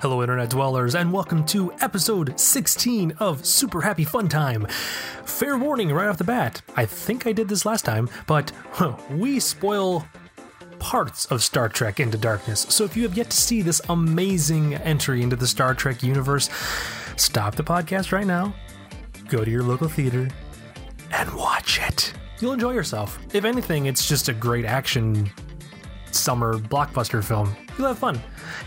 Hello, Internet dwellers, and welcome to episode 16 of Super Happy Fun Time. Fair warning right off the bat, I think I did this last time, but huh, we spoil parts of Star Trek Into Darkness. So if you have yet to see this amazing entry into the Star Trek universe, stop the podcast right now, go to your local theater, and watch it. You'll enjoy yourself. If anything, it's just a great action summer blockbuster film. You'll have fun.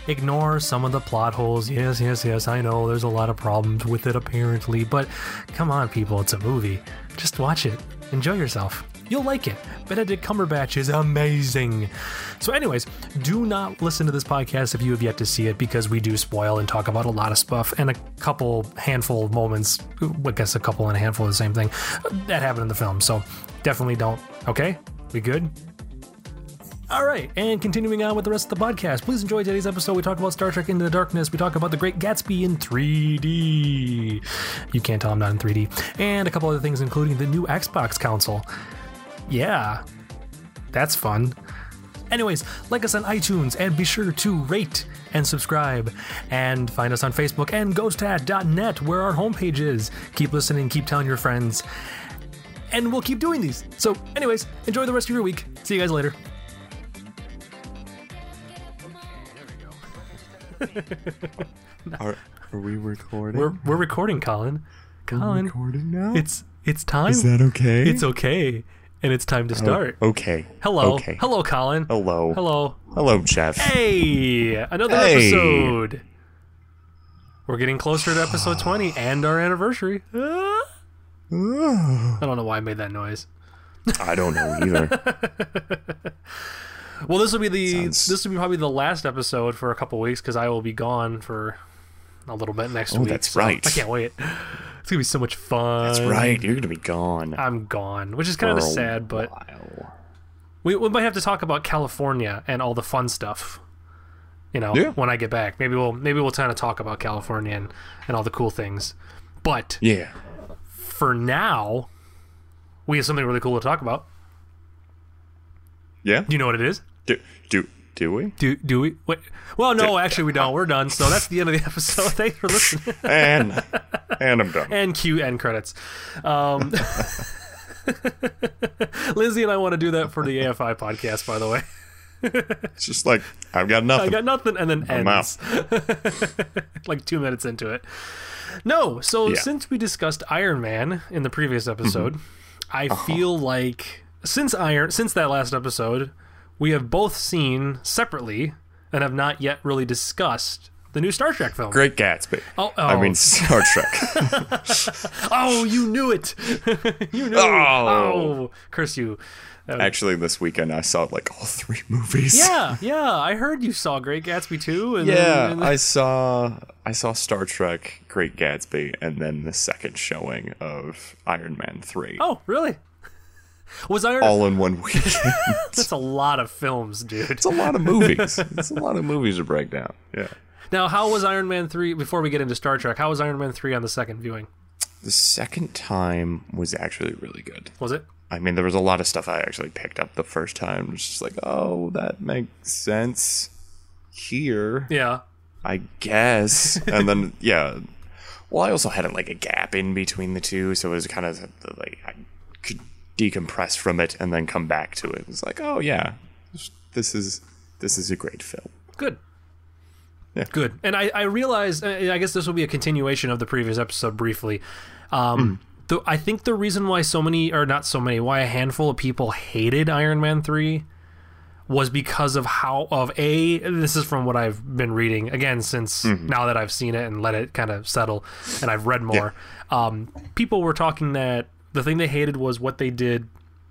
Ignore some of the plot holes. Yes, yes, yes, I know there's a lot of problems with it apparently, but come on, people, it's a movie. Just watch it. Enjoy yourself. You'll like it. Benedict Cumberbatch is amazing. So, anyways, do not listen to this podcast if you have yet to see it because we do spoil and talk about a lot of stuff and a couple handful of moments. I guess a couple and a handful of the same thing that happened in the film. So, definitely don't. Okay? We good? All right, and continuing on with the rest of the podcast, please enjoy today's episode. We talk about Star Trek Into the Darkness. We talk about The Great Gatsby in 3D. You can't tell I'm not in 3D. And a couple other things, including the new Xbox console. Yeah, that's fun. Anyways, like us on iTunes and be sure to rate and subscribe and find us on Facebook and ghostat.net where our homepage is. Keep listening, keep telling your friends, and we'll keep doing these. So, anyways, enjoy the rest of your week. See you guys later. Are, are we recording? We're we're recording, Colin. Colin, recording now. it's it's time. Is that okay? It's okay, and it's time to oh, start. okay. Hello, Okay. hello, Colin. Hello. Hello. Hello, Jeff. Hey, another Hey. episode. We're getting closer to episode twenty and our anniversary. I don't know why I made that noise. I don't know either. Well, this will be the Sounds- this will be probably the last episode for a couple weeks because I will be gone for a little bit next Oh, week. that's so right. I can't wait. It's gonna be so much fun. That's right. You're gonna be gone. I'm gone, which is kind of sad, but we, we might have to talk about California and all the fun stuff. You know, Yeah. when I get back, maybe we'll maybe we'll kind of talk about California and, and all the cool things. But yeah. for now, we have something really cool to talk about. Yeah. Do you know what it is? Do do do we? Do do we? Wait. Well, no, actually, we don't. We're done. So that's the end of the episode. Thanks for listening. And and I'm done. and cue end credits. Um, Lindsay and I want to do that for the AFI podcast, by the way. It's just like I've got nothing. I got nothing, and then I'm ends. like two minutes into it. No, so Yeah. since we discussed Iron Man in the previous episode, I Uh-huh. feel like since Iron since that last episode, we have both seen separately and have not yet really discussed the new Star Trek film. Great Gatsby. Oh, oh, I mean Star Trek. oh, you knew it. you knew. Oh. oh, curse you. Uh, Actually, this weekend I saw like all three movies. Yeah, yeah. I heard you saw Great Gatsby too. And Yeah, then, then- I saw I saw Star Trek Great Gatsby and then the second showing of Iron Man 3. oh, really? Was Iron? All in one week? That's a lot of films, dude. it's a lot of movies. It's a lot of movies to break down. Yeah. Now, how was Iron Man three? Before we get into Star Trek, how was Iron Man three on the second viewing? The second time was actually really good. Was it? I mean, there was a lot of stuff I actually picked up the first time. It's just like, oh, that makes sense here, Yeah. I guess. and then, yeah. Well, I also had like a gap in between the two, so it was kind of like I could decompress from it and then come back to it. It's like, oh yeah, this is this is a great film. Good. Yeah. Good. And I, I realized, uh, I guess this will be a continuation of the previous episode briefly. Um, the, I think the reason why so many, or not so many, why a handful of people hated Iron Man 3 was because of how, of A, this is from what I've been reading, again, since now that I've seen it and let it kind of settle and I've read more. Um, people were talking that the thing they hated was what they did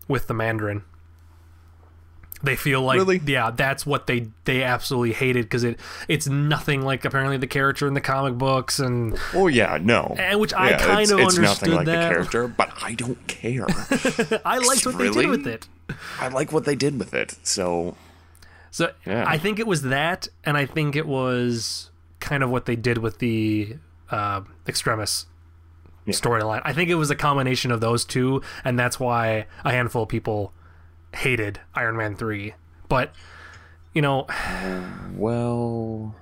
with the Mandarin. They feel like Really? yeah, that's what they they absolutely hated because it it's nothing like apparently the character in the comic books and Oh yeah, no. And which I kind it's, of it's understood nothing like that. the character, but I don't care. I liked what they did with it. I like what they did with it. So So Yeah. I think it was that, and I think it was kind of what they did with the uh, Extremis storyline. I think it was a combination of those two, and that's why a handful of people hated Iron Man three. But you know, well,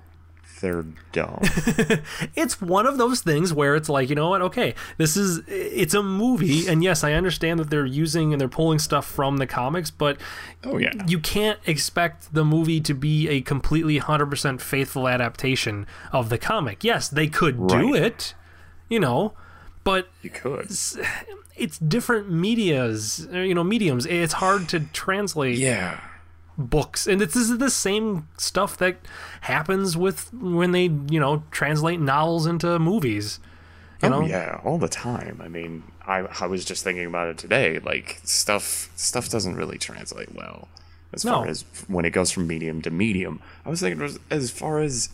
they're dumb. it's one of those things where it's like you know what okay this is it's a movie and yes i understand that they're using and they're pulling stuff from the comics but Oh, yeah. you can't expect the movie to be a completely 100% faithful adaptation of the comic yes they could do it you know but you could. it's different medias uh, you know mediums it's hard to translate Yeah. books and it's, this is the same stuff that happens with when they you know translate novels into movies you Oh know yeah, all the time. I mean, I I was just thinking about it today. Like stuff stuff doesn't really translate well as No. far as when it goes from medium to medium. I was thinking as, far as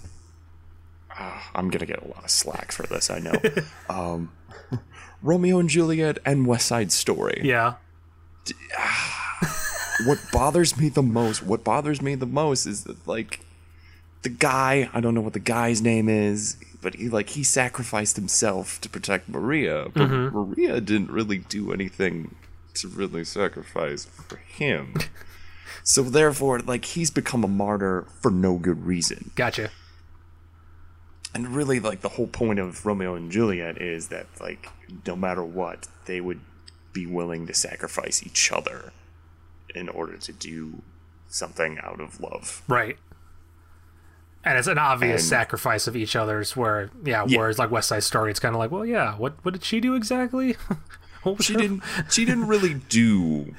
Ah, I'm gonna get a lot of slack for this. I know. um, Romeo and Juliet and West Side Story. yeah. Ah. What bothers me the most what bothers me the most is that like the guy i don't know what the guy's name is but he like he sacrificed himself to protect maria but mm-hmm. maria didn't really do anything to really sacrifice for him. So therefore like he's become a martyr for no good reason. Gotcha and really like the whole point of romeo and juliet is that like no matter what they would be willing to sacrifice each other in order to do something out of love. Right. And it's an obvious And- sacrifice of each other's where yeah, Yeah. whereas like west side story it's kind of like well yeah what what did she do exactly she didn't she didn't really do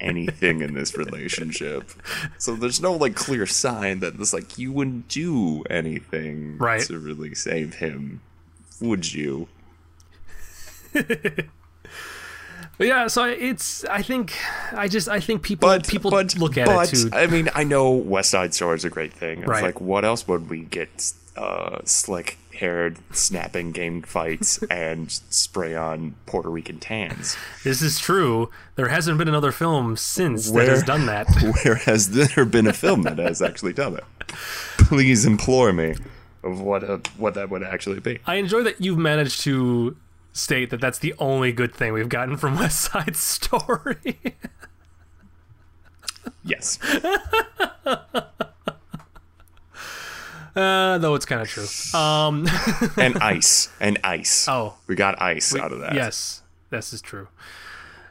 anything in this relationship so there's no like clear sign that this like you wouldn't do anything Right. to really save him would you But yeah so it's i think i just i think people but people but, look at but, it too I mean, I know West Side Story is a great thing. It's Right. like, what else would we get? Uh, slick-haired, snapping gang fights and spray on Puerto Rican tans. this is true there hasn't been another film since that Where- has done that Where has there been a film that has actually done it? Please implore me of what a, what that would actually be. I enjoy that you've managed to state that that's the only good thing we've gotten from West Side Story. Yes. Uh, though it's kind of true. Um, And ice. And ice. Oh. We got ice out of that. yes, this is true.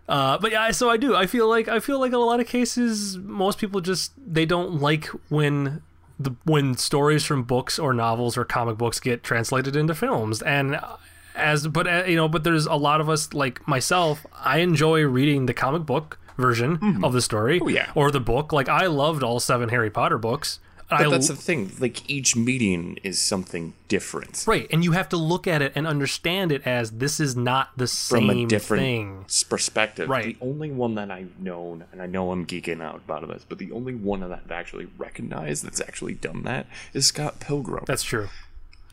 Uh, but yeah, so I do. I feel like I feel like in a lot of cases, most people just they don't like when the when stories from books or novels or comic books get translated into films and. As but uh, you know, but there's a lot of us like myself. I enjoy reading the comic book version of the story, Oh, yeah. or the book. Like I loved all seven Harry Potter books. I that's the thing. Like, each medium is something different. Right, and you have to look at it and understand it as this is not the From same a different thing. perspective. Right. The only one that I've known, and I know I'm geeking out about this, but the only one that I've actually recognized that's actually done that is Scott Pilgrim. That's true.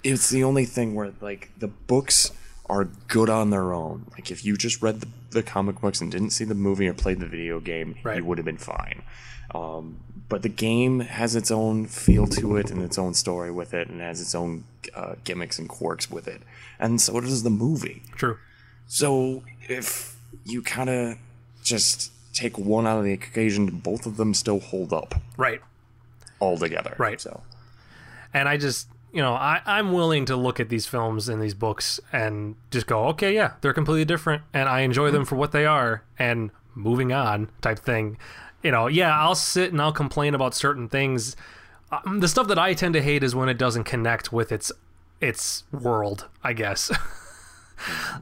it's the only thing where like the books are good on their own. Like if you just read the, the comic books and didn't see the movie or played the video game, Right. you would have been fine. Um, but the game has its own feel to it and its own story with it, and has its own uh, gimmicks and quirks with it, and so does the movie. True. So if you kind of just take one out of the occasion, both of them still hold up Right. altogether. Right. So And I just, you know, I, I'm willing to look at these films and these books and just go, okay, yeah, they're completely different, and I enjoy them for what they are, and moving on type thing. You know, yeah, I'll sit and I'll complain about certain things. Um, the stuff that I tend to hate is when it doesn't connect with its its world, I guess.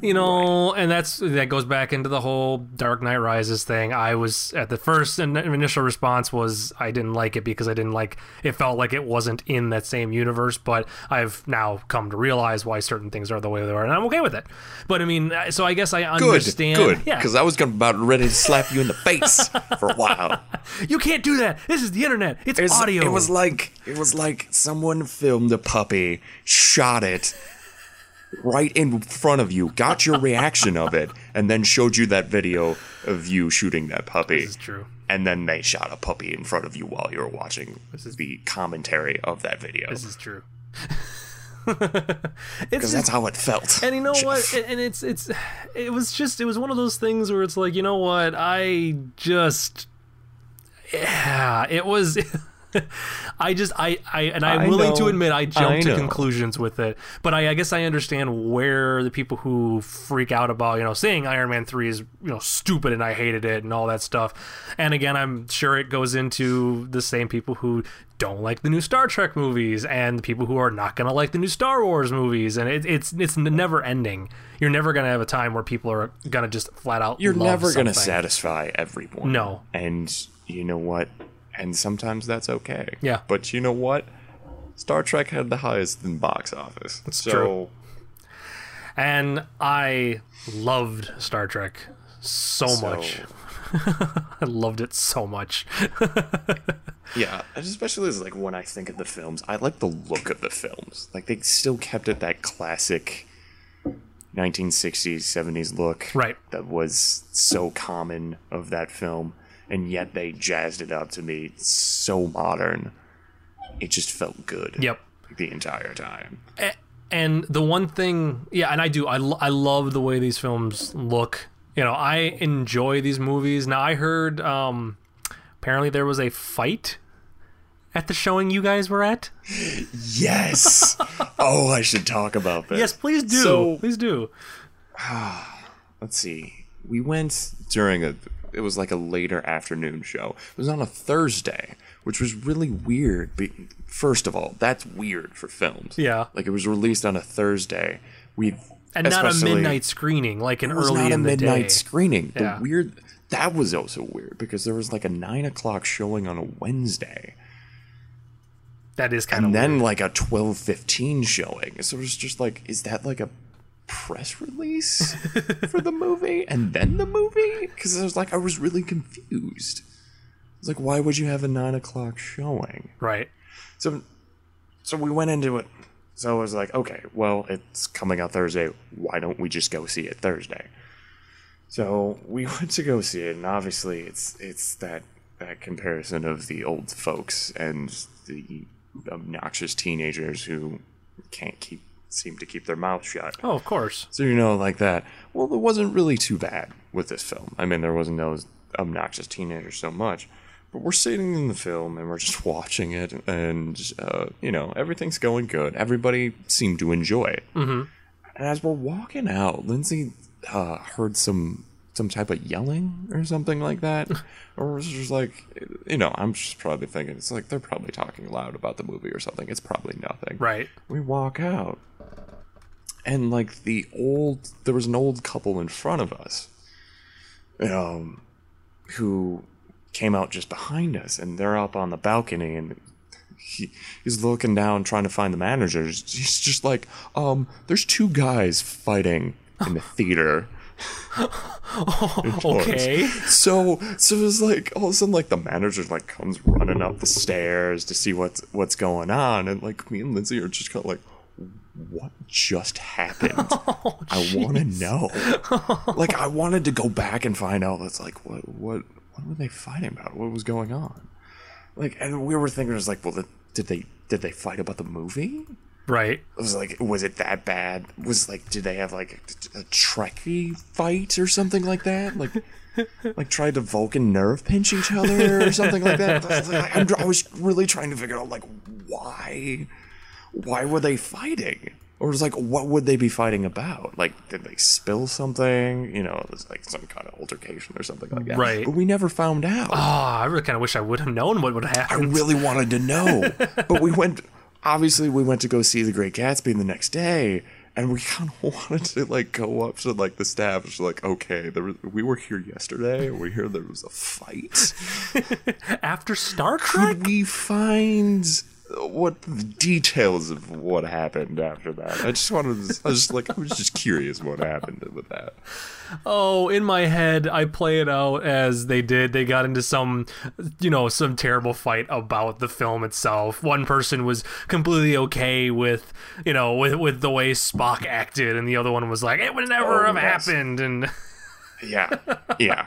you know, and that's that goes back into the whole Dark Knight Rises thing. I was at the first in- initial response was I didn't like it because I didn't like it felt like it wasn't in that same universe. But I've now come to realize why certain things are the way they are, and I'm okay with it. But I mean, uh, so I guess I good, understand. good. yeah, Because I was gonna about ready to slap you in the face for a while. you can't do that. This is the internet. It's, It's- audio. It was like it was like someone filmed a puppy, shot it right in front of you, got your reaction of it, and then showed you that video of you shooting that puppy. This is true. And then they shot a puppy in front of you while you were watching this is, the commentary of that video. This is true. Because that's how it felt. and you know what? Jeff. And it's it's it was just it was one of those things where it's like you know what? I just yeah, it was. I just I, I and I'm I willing to admit I jump I to conclusions with it. But I, I guess I understand where the people who freak out about, you know, saying Iron Man 3 is, you know, stupid and I hated it and all that stuff. And again, I'm sure it goes into the same people who don't like the new Star Trek movies and the people who are not going to like the new Star Wars movies and it, it's it's never ending. You're never going to have a time where people are going to just flat out You're never going to satisfy everyone. No. And you know what? And sometimes that's okay. Yeah. But you know what? Star Trek had the highest in box office. That's so, true. And I loved Star Trek so, so- much. I loved it so much. Yeah, especially as like when I think of the films, I like the look of the films. Like they still kept it that classic 1960s, 70s look Right. that was so common of that film, and yet they jazzed it up to be so modern. It just felt good. Yep. The entire time. And the one thing yeah and i do I, lo- I love the way these films look you know i enjoy these movies now i heard um apparently there was a fight at the showing you guys were at Yes. oh, I should talk about this. yes please do So- please do let's see. We went during a it was like a later afternoon show. It was on a Thursday, which was really weird. First of all, that's weird for films. Yeah. Like it was released on a Thursday. We and not a midnight screening like an It was early not a midnight day screening. The Yeah. weird that was also weird because there was like a nine o'clock showing on a Wednesday. that is kind of and then like a 12:15 showing. So it was just like is that like a press release for the movie and then the movie? Because I was like I was really confused. It's like why would you have a nine o'clock showing? right So so we went into it. So I was like, okay, well, it's coming out Thursday. Why don't we just go see it Thursday? So we went to go see it, and obviously it's it's that that comparison of the old folks and the obnoxious teenagers who can't keep seem to keep their mouth shut. oh of course So you know, like that. Well, it wasn't really too bad with this film. I mean, there wasn't those obnoxious teenagers so much, but we're sitting in the film and we're just watching it, and uh, you know, everything's going good. Everybody seemed to enjoy it. Mm-hmm. And as we're walking out, Lindsay uh, heard some some type of yelling or something like that, or was just like, you know, I'm just probably thinking it's like they're probably talking loud about the movie or something. It's probably nothing right we walk out and like the old there was an old couple in front of us um who came out just behind us and they're up on the balcony and he, he's looking down trying to find the managers he's just like um there's two guys fighting in the theater. Okay. So so it's like all of a sudden like the manager like comes running up the stairs to see what's what's going on and like me and Lindsay are just kind of like what just happened? Oh, I want to know. Like I wanted to go back and find out that's like what what what were they fighting about? What was going on? Like and we were thinking it was like well the, did they did they fight about the movie? Right. It was like, was it that bad? Was like, did they have like a, a Trekkie fight or something like that? Like, like tried to Vulcan nerve pinch each other or something like that? I was, like, I was really trying to figure out like why, why were they fighting? Or was like, what would they be fighting about? Like, did they spill something? You know, it was like some kind of altercation or something like that. Right. But we never found out. oh i really kind of wish i would have known what would happen. I really wanted to know. but we went obviously we went to go see the Great Gatsby the next day and we kind of wanted to like go up to like the staff and just like okay there was, we were here yesterday we hear there was a fight after star trek could we find what the details of what happened after that i just wanted to i was just like i was just curious what happened with that Oh, in my head, I play it out as they did. They got into some, you know, some terrible fight about the film itself. One person was completely okay with, you know, with with the way Spock acted, and the other one was like, "It would never Oh, have yes. happened." And yeah yeah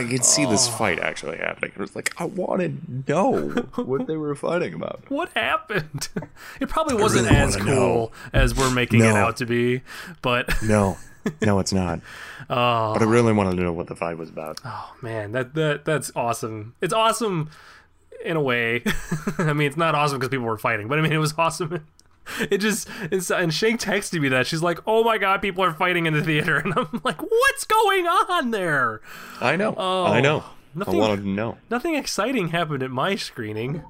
I could see this oh. fight actually happening. It was like I want to know what they were fighting about. what happened? It probably wasn't really as cool know. as we're making it out to be, but No, no, it's not. Oh. But I really wanted to know what the fight was about. Oh man, that that that's awesome. It's awesome in a way. I mean, it's not awesome because people were fighting, but I mean, it was awesome. It just it's, and Shank texted me that she's like, "Oh my god, people are fighting in the theater," and I'm like, "What's going on there?" I know. oh, I know. nothing- I wanted to know. Nothing exciting happened at my screening.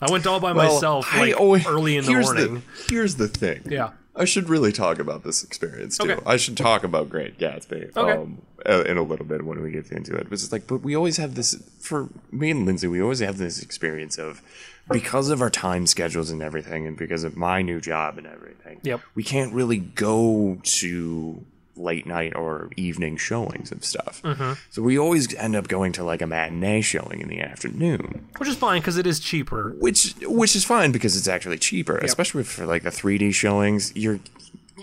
I went all by Well, myself like always- early in the morning. here's the thing. Yeah. I should really talk about this experience too. Okay. I should talk about Great Gatsby Okay. um, uh, in a little bit when we get into it. But it's like, but we always have this for me and Lindsay. We always have this experience of because of our time schedules and everything, and because of my new job and everything. Yep. we can't really go to late night or evening showings of stuff. Mm-hmm. So we always end up going to like a matinee showing in the afternoon which is fine because it is cheaper. which which is fine because it's actually cheaper, especially for like the 3D showings. You're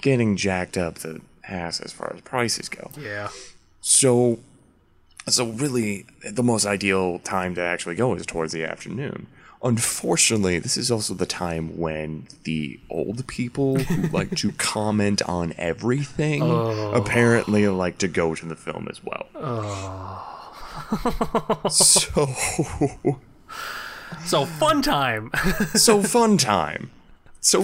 getting jacked up the ass as far as prices go. Yeah. So, so really, the most ideal time to actually go is towards the afternoon. Unfortunately, this is also the time when the old people who like to comment on everything apparently like to go to the film as well. so So fun time. so fun time. So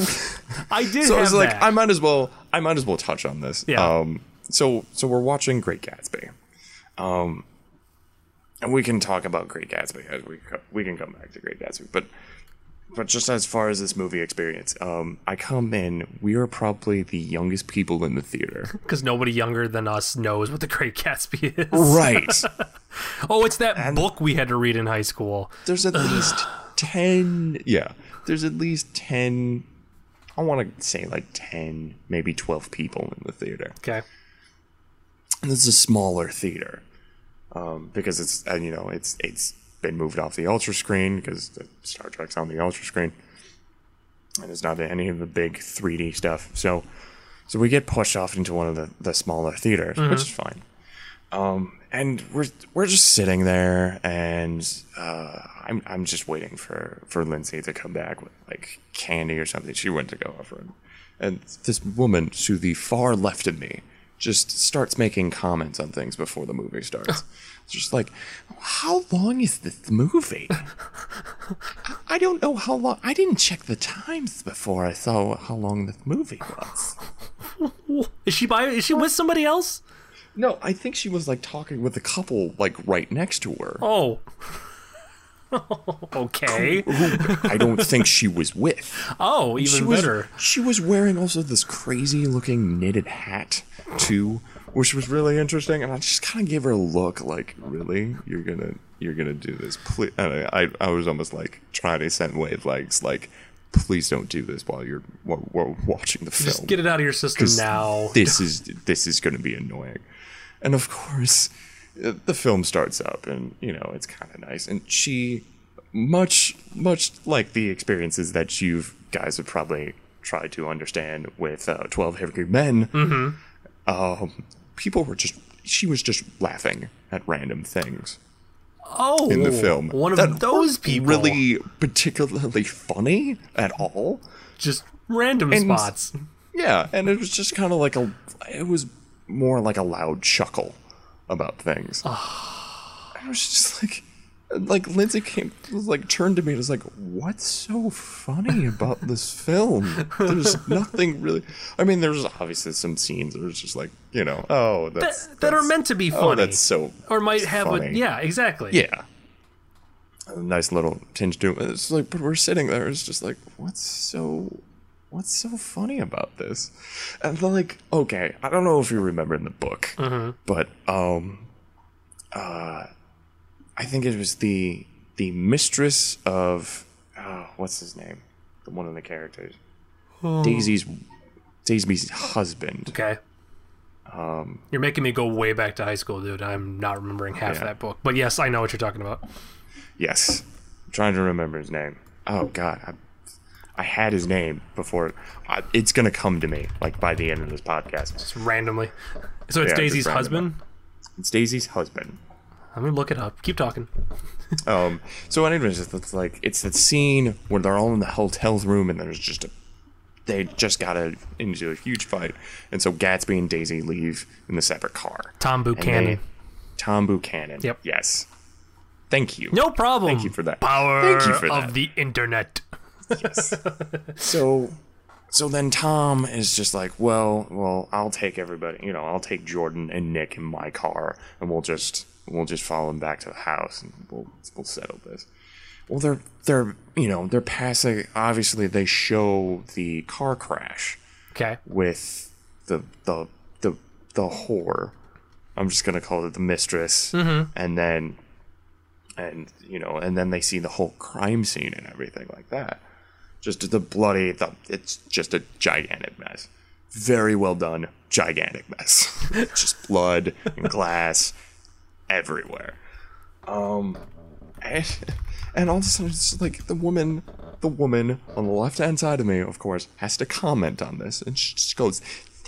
I did so I was like, that. I might as well, I might as well touch on this. Yeah. Um, so so we're watching Great Gatsby, um, and we can talk about Great Gatsby as we co- we can come back to Great Gatsby, but but just as far as this movie experience, um, I come in. We are probably the youngest people in the theater. because nobody younger than us knows what the Great Gatsby is. right. Oh, it's that book we had to read in high school. There's at least ten. Yeah. There's at least ten. I want to say like ten, maybe twelve people in the theater. Okay. And this is a smaller theater um, because it's and you know it's it's been moved off the ultra screen because the Star Trek's on the ultra screen, and it's not any of the big 3D stuff. So so we get pushed off into one of the, the smaller theaters, which is fine. Um, and we're we're just sitting there, and uh, I'm I'm just waiting for for Lindsay to come back with like candy or something. She went to go offer and this woman to the far left of me just starts making comments on things before the movie starts. It's just like, how long is this movie? I- don't know how long. I didn't check the times before I saw how long this movie was. Is she by? Is she with somebody else? No, I think she was like talking with a couple like right next to her. Oh. okay. who I don't think she was with. Oh, even She was, better. she was wearing also this crazy looking knitted hat too, which was really interesting. And I just kind of gave her a look, like, "Really, you're gonna you're gonna do this?" Please. And I I was almost like trying to send wave flags, like, "Please don't do this while you're while we're watching the film." Just get it out of your system now. This is this is going to be annoying, and of course, the film starts up, and you know it's kind of nice. And she, much much like the experiences that you guys have probably tried to understand with uh, Twelve Angry Men, um, people were just she was just laughing at random things Oh, in the film. One of that those people. really particularly funny at all. just random And- spots. Yeah, and it was just kind of like a. It was more like a loud chuckle about things. I was just like, like Lindsay came, was like turned to me and was like, "What's so funny about this film? There's nothing really. I mean, there's obviously some scenes that was just like, you know, oh, that's that, that are meant to be Oh, funny, that's so. or might have a yeah, exactly. Yeah. A nice little tinge to it. It's like, but we're sitting there. It's just like, what's so, what's so funny about this? And they're like, okay, I don't know if you remember in the book, but um, uh, I think it was the the mistress of, oh, what's his name? The one of the characters, Daisy's Daisy's husband. Okay. Um, You're making me go way back to high school, dude. I'm not remembering half Yeah. that book, but yes, I know what you're talking about. Yes. I'm trying to remember his name. Oh God, I, I had his name before. I, it's gonna come to me like by the end of this podcast. Just randomly. So it's Yeah, Daisy's husband. It's Daisy's husband. Let me look it up. Keep talking. Um. So, anyways, it's, it's like it's that scene where they're all in the hotel room and there's just a they just got a, into a huge fight, and so Gatsby and Daisy leave in the separate car. Tom Buchanan. they- Tom Buchanan. Yep. Yes. Thank you. No problem. Thank you for that. Power Thank you for of that. the internet. So so then Tom is just like, well, well, I'll take everybody, you know, I'll take Jordan and Nick in my car, and we'll just we'll just follow them back to the house, and we'll we'll settle this. Well, they're they're you know they're passing. Obviously, they show the car crash Okay. with the the the the whore. I'm just gonna call it the mistress, mm-hmm. and then and you know, and then they see the whole crime scene and everything like that. Just the bloody, the, it's just a gigantic mess. Very well done, gigantic mess. just blood and glass everywhere. Um, and, and all of a sudden, it's like the woman, the woman on the left hand side of me, of course, has to comment on this, and she just goes,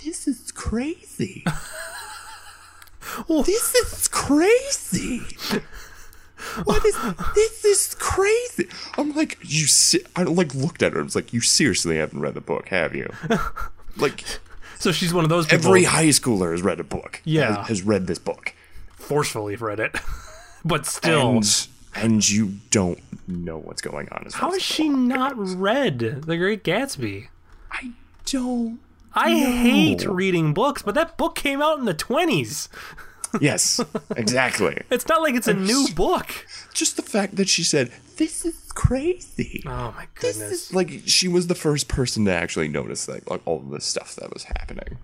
"This is crazy. this is crazy." What is this? Is crazy. I'm like, you. Se- I like looked at her. I was like, you seriously haven't read the book, have you? like So she's one of those people every high schooler has read a book. Yeah. has, has read this book, forcefully read it. but still, and and you don't know what's going on. As how has she not read The Great Gatsby? I don't. I hate reading books, but that book came out in the 20s. Yes, exactly. It's not like it's a new book. Just the fact that she said this is crazy. Oh my goodness. like she was the first person to actually notice like, like all of the stuff that was happening.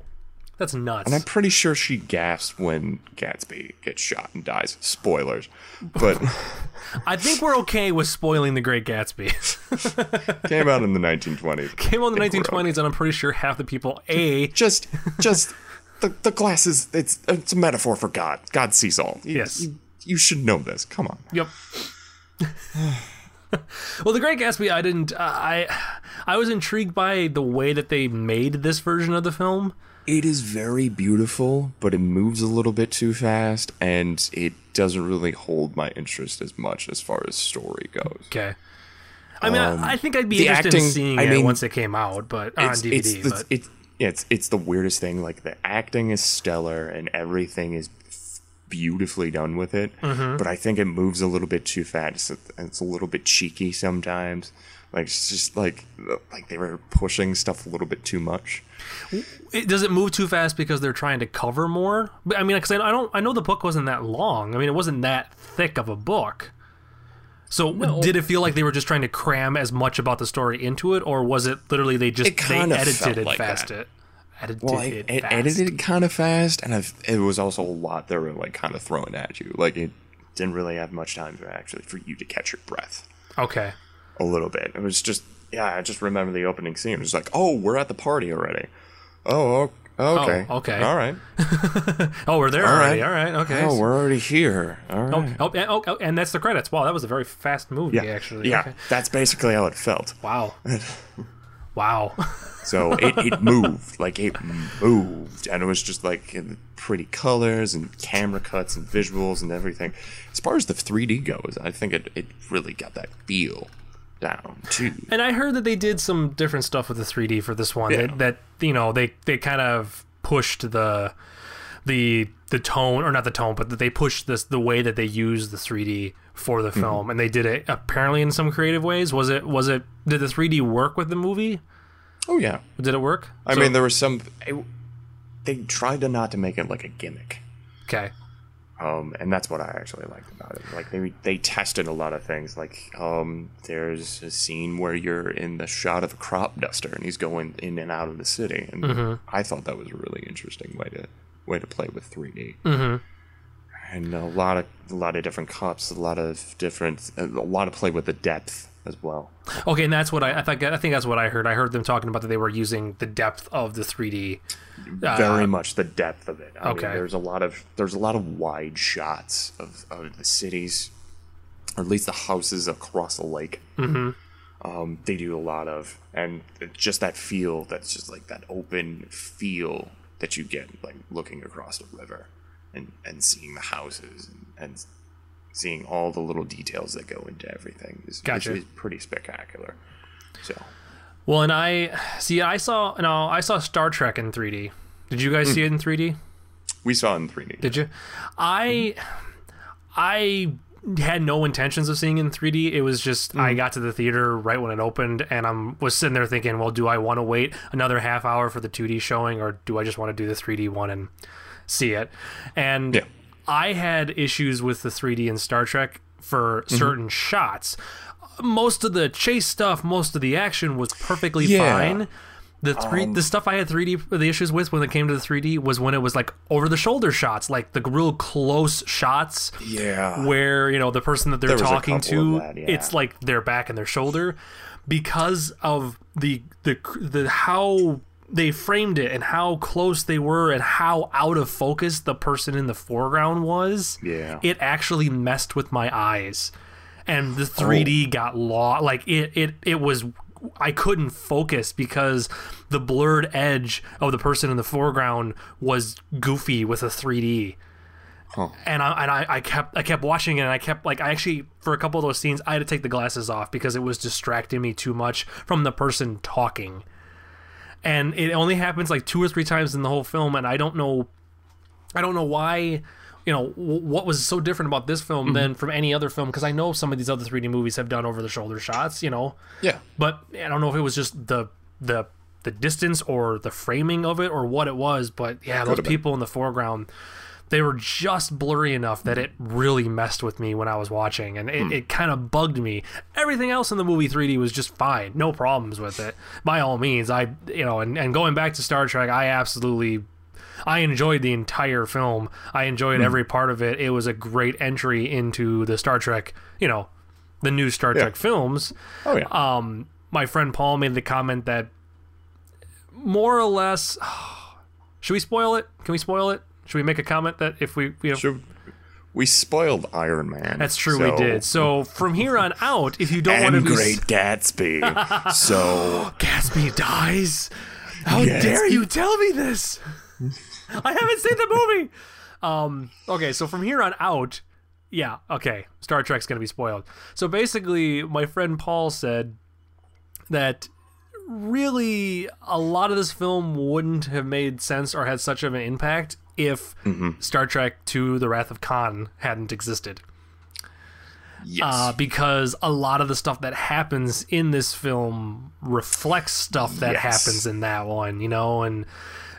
That's nuts. And I'm pretty sure she gasps when Gatsby gets shot and dies. Spoilers. But I think we're okay with spoiling The Great Gatsby. came out in the 1920s. Came out in the I think we're 1920s, and I'm pretty sure half the people, A, Just, just the, the glasses, it's, it's a metaphor for God. God sees all. You- Yes. You, you should know this. Come on. Yep. well, the Great Gatsby, I didn't. Uh, I I was intrigued by the way that they made this version of the film. It is very beautiful, but it moves a little bit too fast, and it doesn't really hold my interest as much as far as story goes. Okay. I mean, I, I think I'd be Um, the interested in seeing I it once it came out, but on DVD. it's the, but it's yeah, it's it's the weirdest thing. Like the acting is stellar and everything is beautifully done with it, Mm-hmm. but I think it moves a little bit too fast. It's, it's a little bit cheeky sometimes. Like it's just like like they were pushing stuff a little bit too much. it, does it move too fast because they're trying to cover more? But I mean, because I, I don't, I know the book wasn't that long. I mean, it wasn't that thick of a book. So did it feel like they were just trying to cram as much about the story into it, or was it literally they just It they edited it like fast? that. It edited Well, I, it it edited kind of fast, and I've, it was also a lot they were like kind of throwing at you. Like it didn't really have much time for actually for you to catch your breath. Okay. a little bit. It was just, yeah, I just remember the opening scene. It was like, oh, we're at the party already. Oh, o- Oh, okay. Oh, okay. All right. Oh, we're there All already. right. All right. Okay. Oh, we're already here. All oh, right. Oh, and, oh, oh, and that's the credits. Wow, that was a very fast movie, yeah. actually. Yeah. Okay. That's basically how it felt. Wow. wow. So it, it moved. Like, it moved. And it was just like pretty colors and camera cuts and visuals and everything. As far as the 3D goes, I think it, it really got that feel down, too. And I heard that they did some different stuff with the 3D for this one. Yeah. That, that you know they they kind of pushed the the the tone or not the tone, but that they pushed this the way that they use the 3D for Mm-hmm. the film, and they did it apparently in some creative ways. Was it was it did the 3D work with the movie? Oh, yeah. Did it work? I So- mean, there was some. It, they tried to not to make it like a gimmick. okay. Um, and that's what I actually liked about it. Like they they tested a lot of things. Like um, there's a scene where you're in the shot of a crop duster, and he's going in and out of the city, and I thought that was a really interesting way to way to play with 3D. Mm-hmm. And a lot of a lot of different cuts, a lot of different, a lot of play with the depth as well. Okay, and that's what I, I think. I think that's what I heard. I heard them talking about that they were using the depth of the 3D. very much the depth of it. I okay. mean, there's a lot of there's a lot of wide shots of, of the cities, or at least the houses across the lake. Mm-hmm. Um, they do a lot of, and just that feel. That's just like that open feel that you get, like looking across the river, and and seeing the houses and. and Seeing all the little details that go into everything is, Gotcha. is, is pretty spectacular. So Well, and I see. I saw no. I saw Star Trek in 3D. Did you guys hmm. see it in 3D? We saw it in 3D. Did you? I I had no intentions of seeing it in 3D. It was just I hmm. got to the theater right when it opened, and I'm was sitting there thinking, well, do I want to wait another half hour for the 2D showing, or do I just want to do the 3D one and see it? And Yeah. I had issues with the 3D in Star Trek for mm-hmm. certain shots. Most of the chase stuff, most of the action was perfectly Yeah. fine. The three, the um, stuff I had 3D, the issues with when it came to the 3D was when it was like over the shoulder shots, like the real close shots Yeah. where you know the person that they're There was a talking to that, yeah. it's like their back and their shoulder because of the the the how they framed it and how close they were and how out of focus the person in the foreground was Yeah. it actually messed with my eyes and the 3D got lost like it it it was I couldn't focus because the blurred edge of the person in the foreground was goofy with a 3D and I and I, I kept I kept watching it and I kept like I actually for a couple of those scenes I had to take the glasses off because it was distracting me too much from the person talking. And it only happens like two or three times in the whole film and I don't know I don't know why you know w- what was so different about this film mm-hmm. than from any other film because I know some of these other 3D movies have done over the shoulder shots, you know. Yeah. But I don't know if it was just the the the distance or the framing of it or what it was. But yeah, those Could've been. people in the foreground, they were just blurry enough that it really messed with me when I was watching, and it, it kind of bugged me. Everything else in the movie 3D was just fine, no problems with it. By all means, I you know, and, and going back to Star Trek, I absolutely. I enjoyed the entire film. I enjoyed every part of it. It was a great entry into the Star Trek, you know, the new Star Trek films Oh yeah. um, my friend Paul made the comment that more or less. Should we spoil it? Can we spoil it? Should we make a comment that if we, you know, Should- we spoiled Iron Man. that's true, so- we did. So from here on out, if you don't want to be Great Gatsby. so Gatsby dies, how Gatsby. dare you tell me this? I haven't seen the movie. Um, okay, so from here on out, yeah, okay, Star Trek's gonna be spoiled. So basically, my friend Paul said that really a lot of this film wouldn't have made sense or had such of an impact if Star Trek II: The Wrath of Khan hadn't existed yes. uh, because a lot of the stuff that happens in this film reflects stuff that Yes. happens in that one, you know. And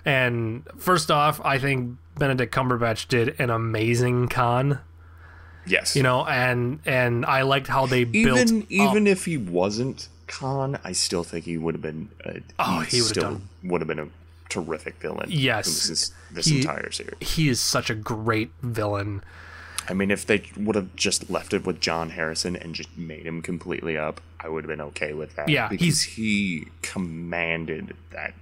and first off, I think Benedict Cumberbatch did an amazing Khan, yes. you know, and and I liked how they built. even up- if he wasn't Khan, I still think he would have been. A, Oh, he would've done- would have been a terrific villain. Yes. this, this He- entire series. he is such a great villain. I mean, if they would have just left it with John Harrison and just made him completely up, I would have been okay with that. Yeah, because he commanded that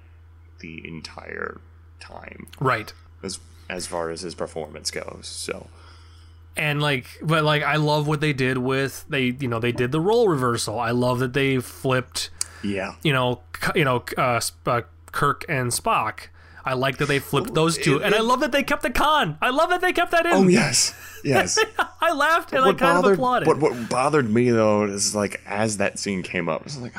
the entire time Right. as as far as his performance goes. So and like but like i love what they did with they you know they did the role reversal i love that they flipped yeah, you know you know uh, uh, kirk and spock i like that they flipped those two and i love that they kept the Khan i love that they kept that in oh yes, yes. i laughed and i what kind of applauded What, what bothered me though is like as that scene came up, I was like,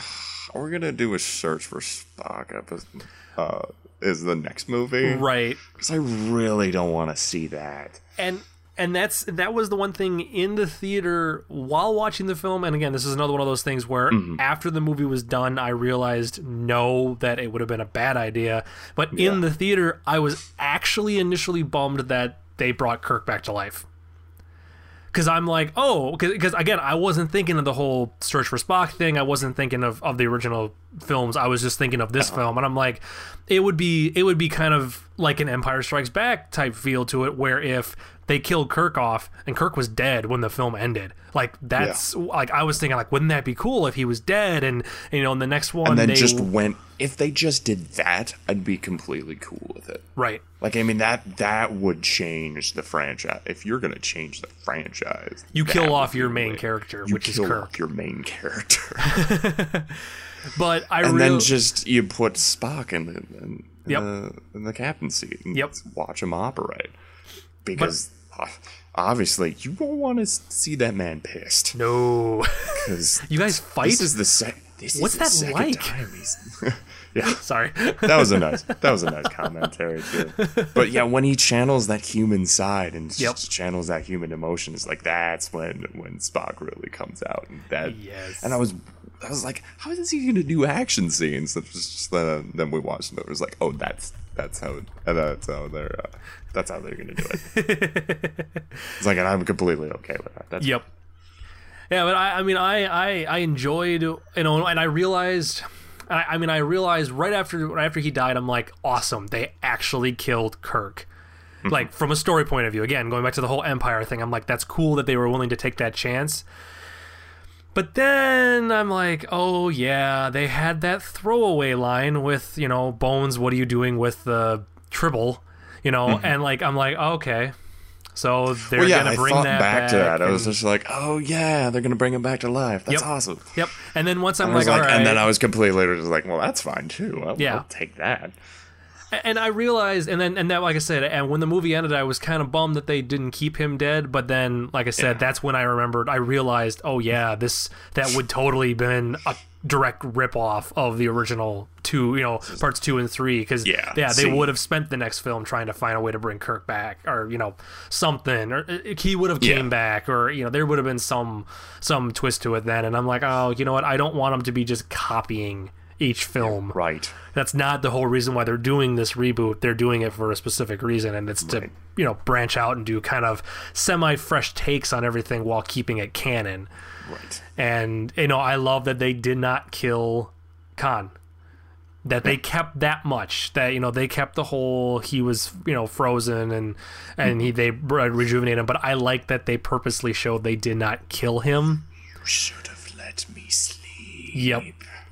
"Are we gonna do a search for Spock episode? Uh, is the next movie? right Because I really don't want to see that. and and that's that was the one thing in the theater while watching the film. And again this is another one of those things where mm-hmm. after the movie was done i realized no that it would have been a bad idea. But in the theater i was actually initially bummed that they brought kirk back to life because i'm like oh because again i wasn't thinking of the whole search for spock thing. I wasn't thinking of, of the original films. I was just thinking of this uh-huh. film. And i'm like it would be it would be kind of like an empire strikes back type feel to it where if they killed kirk off and kirk was dead when the film ended like that's like i was thinking like wouldn't that be cool if he was dead and you know in the next one And then they just went. If they just did that, I'd be completely cool with it. right Like I mean that that would change the franchise. If you're gonna change the franchise, you kill off your main way. character You which is kirk off your main character, but i and really then just you put Spock in the in, Yep. the, in the captain seat. And Yep. watch him operate because uh, obviously you don't want to see that man pissed no because you guys fight This is the sec- this What's that like? yeah, Sorry. that was a nice that was a nice commentary too. But yeah, when he channels that human side and Yep. just channels that human emotions, like that's when when Spock really comes out. And that Yes. and I was I was like, how is he gonna do action scenes? That was just uh, then we watched it. It was like, oh, that's that's how that's how they're uh, that's how they're gonna do it. it's like, and I'm completely okay with that. That's Yep. Yeah, but I, I mean, I, I, I enjoyed, you know, and I realized, I, I mean, I realized right after, right after he died, I'm like, awesome, they actually killed Kirk. Mm-hmm. Like from a story point of view, again, going back to the whole Empire thing, I'm like, that's cool that they were willing to take that chance. But then I'm like, oh yeah, they had that throwaway line with, you know, Bones, what are you doing with the Tribble? You know, mm-hmm. and like I'm like, okay. So they're well, yeah, gonna I bring thought that back, to that. I was just like, oh yeah, they're gonna bring him back to life. That's Yep. awesome. Yep. And then once I'm I like, like, all right, and then I was completely later just like, well, that's fine too. I'll, Yeah. I'll take that. And I realized, and then and that, like I said, and when the movie ended, I was kind of bummed that they didn't keep him dead. But then, like I said, that's when I remembered. I realized, oh yeah, this that would totally been a direct rip off of the original two, you know, parts two and three, because Yeah, yeah, they see. would have spent the next film trying to find a way to bring Kirk back, or you know, something, or uh, he would have came Yeah. back, or you know, there would have been some some twist to it then. And I'm like, oh, you know what? I don't want them to be just copying each film. Right. That's not the whole reason why they're doing this reboot. They're doing it for a specific reason, and it's to Right. you know branch out and do kind of semi fresh takes on everything while keeping it canon. Right. And you know, I love that they did not kill Khan. That they kept that much. That you know, they kept the whole he was you know frozen and and he they re- rejuvenated him. But I like that they purposely showed they did not kill him. You should have let me sleep. Yep.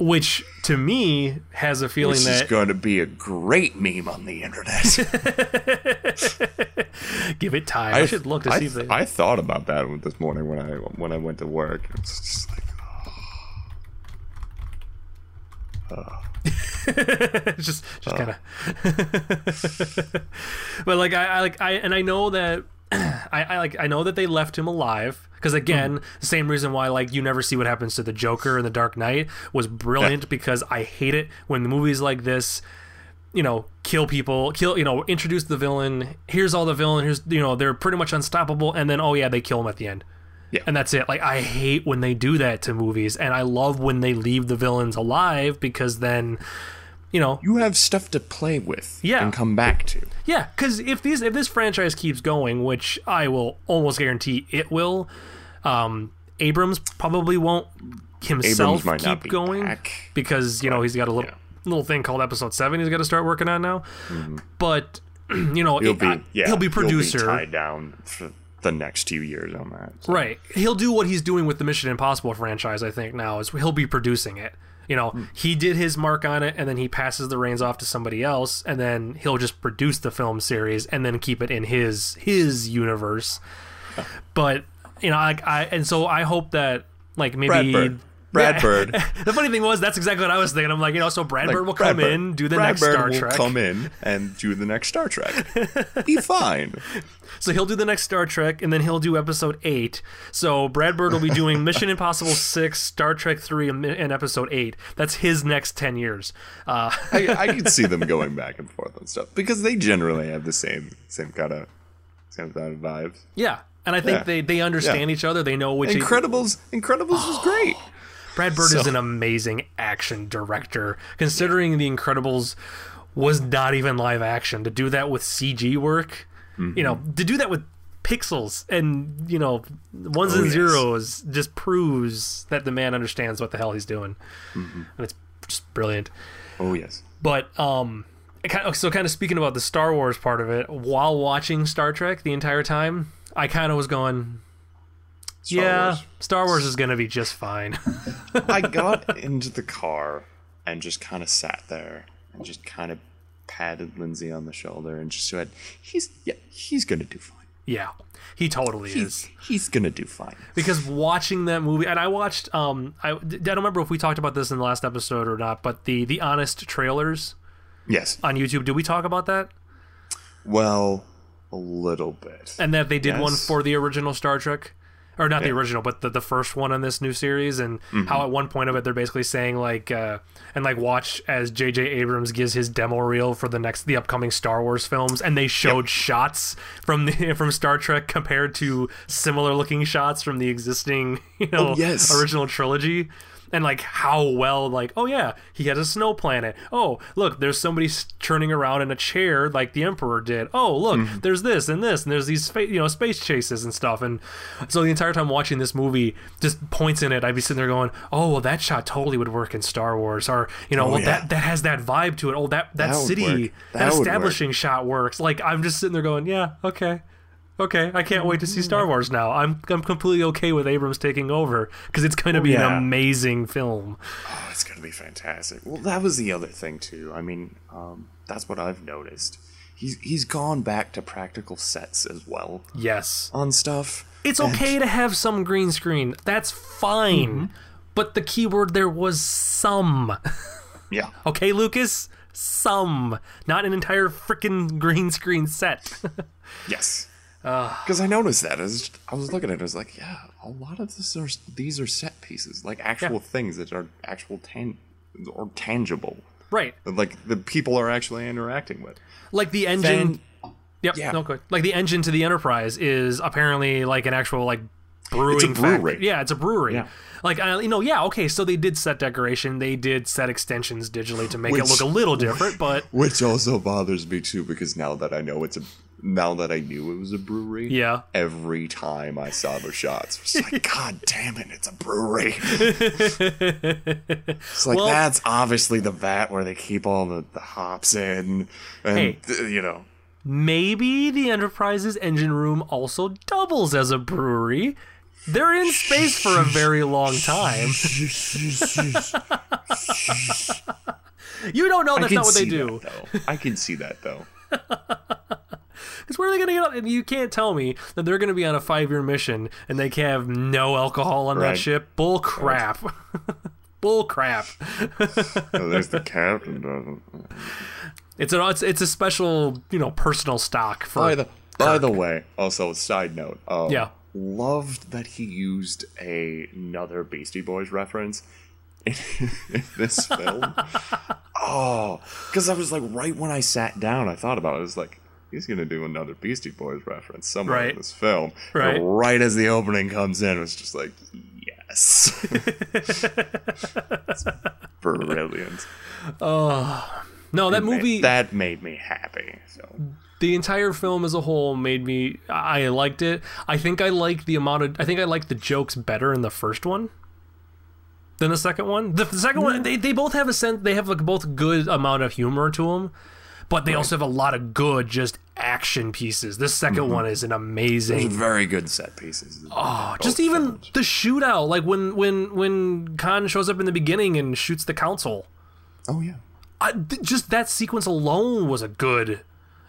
Which to me has a feeling that This that is going to be a great meme on the internet. give it time. I, should look to I, see if they. I thought about that this morning when I when I went to work. It's just like, it's just just kind of but like I, I like i and i know that I, I like i know that they left him alive because again mm-hmm. the same reason why like you never see what happens to the joker in the dark knight was brilliant because i hate it when the movies like this you know kill people kill you know introduce the villain here's all the villain here's you know they're pretty much unstoppable and then oh yeah they kill him at the end. Yeah. and that's it. Like i hate when they do that to movies and i love when they leave the villains alive because then you know you have stuff to play with. Yeah. And come back to. Yeah, because if these if this franchise keeps going, which I will almost guarantee it will, um, Abrams probably won't himself keep be going back. because you know he's got a little yeah. little thing called Episode Seven he's got to start working on now. But you know Mm-hmm. He'll be I- yeah. he'll be producer. tied down for the next two years on that. so. Right. He'll do what he's doing with the Mission Impossible franchise, I think, now, is he'll be producing it. You know, mm. he did his mark on it and then he passes the reins off to somebody else and then he'll just produce the film series and then keep it in his his universe. But you know, I, I and so I hope that like maybe Brad Bird. Brad Bird. the funny thing was that's exactly what I was thinking. I'm like, you know, so Brad Like, Bird will Brad come Bird- in, do the Brad next Bird Star will Trek. come in and do the next Star Trek. be fine. So he'll do the next Star Trek, and then he'll do Episode Eight. So Brad Bird will be doing Mission Impossible Six, Star Trek Three, and Episode Eight. That's his next ten years. Uh, I, I could see them going back and forth on stuff because they generally have the same same kind of same kind of vibes. yeah, and I think Yeah. they they understand Yeah. each other. They know which. Incredibles, Incredibles was great. Brad Bird is an amazing action director, considering The Incredibles was not even live action. To do that with CG work, you know, Mm-hmm. to do that with pixels and you know ones Oh, and yes. zeros just proves that the man understands what the hell he's doing, Mm-hmm. and it's just brilliant. Oh yes. But um, kind of, so kind of speaking about the Star Wars part of it, while watching Star Trek the entire time, I kind of was going, Star yeah, Wars. Star Wars is gonna be just fine. I got into the car and just kind of sat there and just kind of patted Lindsay on the shoulder and just said, "He's yeah, he's gonna do fine. yeah, he totally is. He's he's gonna do fine." because watching that movie and i watched um I, I don't remember if we talked about this in the last episode or not but the the honest trailers Yes. on youtube did we talk about that Well, a little bit. and that they did one for the original star trek or not the original, but the, the first one in this new series, and how at one point of it they're basically saying like, uh, and like watch as J.J. Abrams gives his demo reel for the next the upcoming Star Wars films, and they showed shots from the from Star Trek compared to similar looking shots from the existing you know Oh, yes. original trilogy. And like how well, like oh yeah, he has a snow planet. Oh look, there's somebody turning around in a chair like the Emperor did. Oh look, Mm-hmm. there's this and this, and there's these spa- you know space chases and stuff. And so the entire time watching this movie, just points in it, I'd be sitting there going, oh well, that shot totally would work in Star Wars, or you know, Oh, well yeah. that that has that vibe to it. Oh that that, That city, that, That would work. establishing shot works. Like I'm just sitting there going, yeah, okay. Okay, I can't wait to see Star Wars now. I'm I'm completely okay with Abrams taking over because it's going to be an amazing film. Oh, it's gonna be fantastic. Well, that was the other thing too. I mean, um, that's what I've noticed. He's he's gone back to practical sets as well Yes, on stuff. it's And- okay to have some green screen. That's fine. But the key word there was some. Yeah. Okay, Lucas, some, not an entire freaking green screen set. Yes. Because I noticed that. I was, I was looking at it. I was like, yeah, a lot of this are these are set pieces, like actual Yeah. things that are actual tan or tangible, right, like the people are actually interacting with. like the engine. Fan- Yep. Yeah. No good. Like the engine to the Enterprise is apparently like an actual like brewing. brewery. fact- Yeah, it's a brewery. Yeah. Like I, you know, yeah, okay. So they did set decoration. They did set extensions digitally to make it look a little different, but Which also bothers me too, because now that I know it's a, now that I knew it was a brewery, yeah. every time I saw the shots, it's like, God damn it, it's a brewery. it's like Well- that's obviously the vat where they keep all the, the hops in, and Hey. th- you know, Maybe the Enterprise's engine room also doubles as a brewery. They're in space for a very long time. You don't know that's not what they do. that. I can see that though. Because where are they going to get? And you can't tell me that they're going to be on a five year mission and they can have no alcohol on that ship. Bull crap. Bull crap. Oh, there's the captain. doesn't. It's a it's, it's a special you know personal stock for By the by the way, also side note. Um, Yeah. Loved that he used a, another Beastie Boys reference in, in this film. oh, because I was like, right when I sat down, I thought about it. I was like, he's gonna do another Beastie Boys reference somewhere Right. in this film. Right. And right as the opening comes in, it's just like, yes. It's brilliant. Oh. No that movie that made me happy. So the entire film as a whole made me I liked it. I think I like the amount of I think I like the jokes better in the first one than the second one. The, the second one mm. they, they both have a sense they have like both good amount of humor to them, but they also have a lot of good just action pieces. This 2nd mm-hmm. one is an amazing very good set pieces. Oh, just even the shootout like when when when Khan shows up in the beginning and shoots the council. Oh yeah. I, th- just that sequence alone was a good,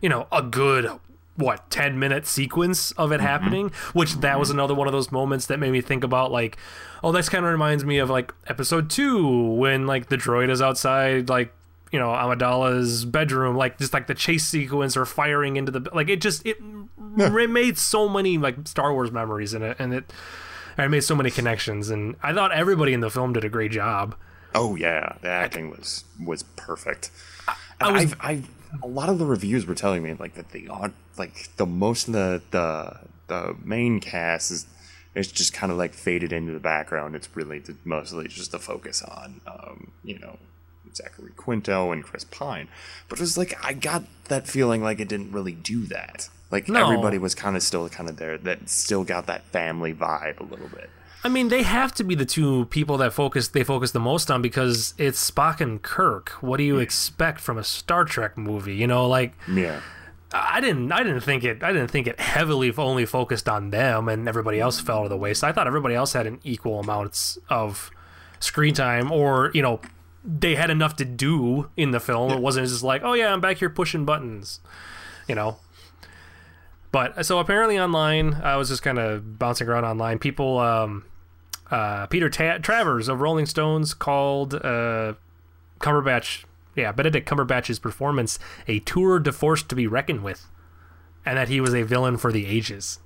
you know, a good what ten minute sequence of it mm-hmm. happening. Which that was mm-hmm. another one of those moments that made me think about like, oh, that's kind of reminds me of like episode two when like the droid is outside like you know Amidala's bedroom, like just like the chase sequence or firing into the like it just it, it made so many like Star Wars memories in it, and it. I made so many connections, and I thought everybody in the film did a great job. Oh yeah, the acting was was perfect. I I was- I've, I a lot of the reviews were telling me like that the odd like the most of the the the main cast is it's just kind of like faded into the background. It's really the, mostly just the focus on um, you know Zachary Quinto and Chris Pine. But it was like I got that feeling like it didn't really do that. Like No. everybody was kind of still kind of there that still got that family vibe a little bit. I mean, they have to be the two people that focus they focus the most on because it's Spock and Kirk. What do you expect from a Star Trek movie? You know, like Yeah. I didn't I didn't think it I didn't think it heavily only focused on them and everybody else fell to the waste. I thought everybody else had an equal amounts of screen time or, you know, they had enough to do in the film. It wasn't just like, "Oh yeah, I'm back here pushing buttons." You know. But so apparently online, I was just kind of bouncing around online. People um uh, Peter Ta- Travers of Rolling Stones called uh, Cumberbatch, yeah, Benedict Cumberbatch's performance a tour de force to be reckoned with, and that he was a villain for the ages.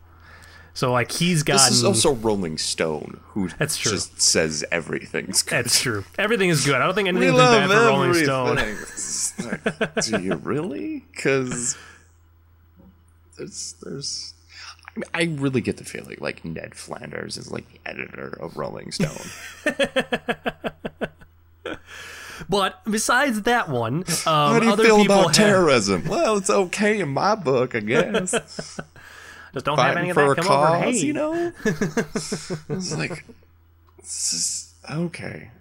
So like he's got. This is also Rolling Stone, who That's true. just says everything's good. that's true. Everything is good. I don't think anything's bad for Rolling. Stone. Like, Do you really? Because there's there's. I, mean, I really get the feeling like Ned Flanders is like the editor of Rolling Stone. But besides that one, um, How do you other feel about have- terrorism? Well, it's okay in my book, I guess. just don't have any of that come over. Hey, you know. it's like, this is okay.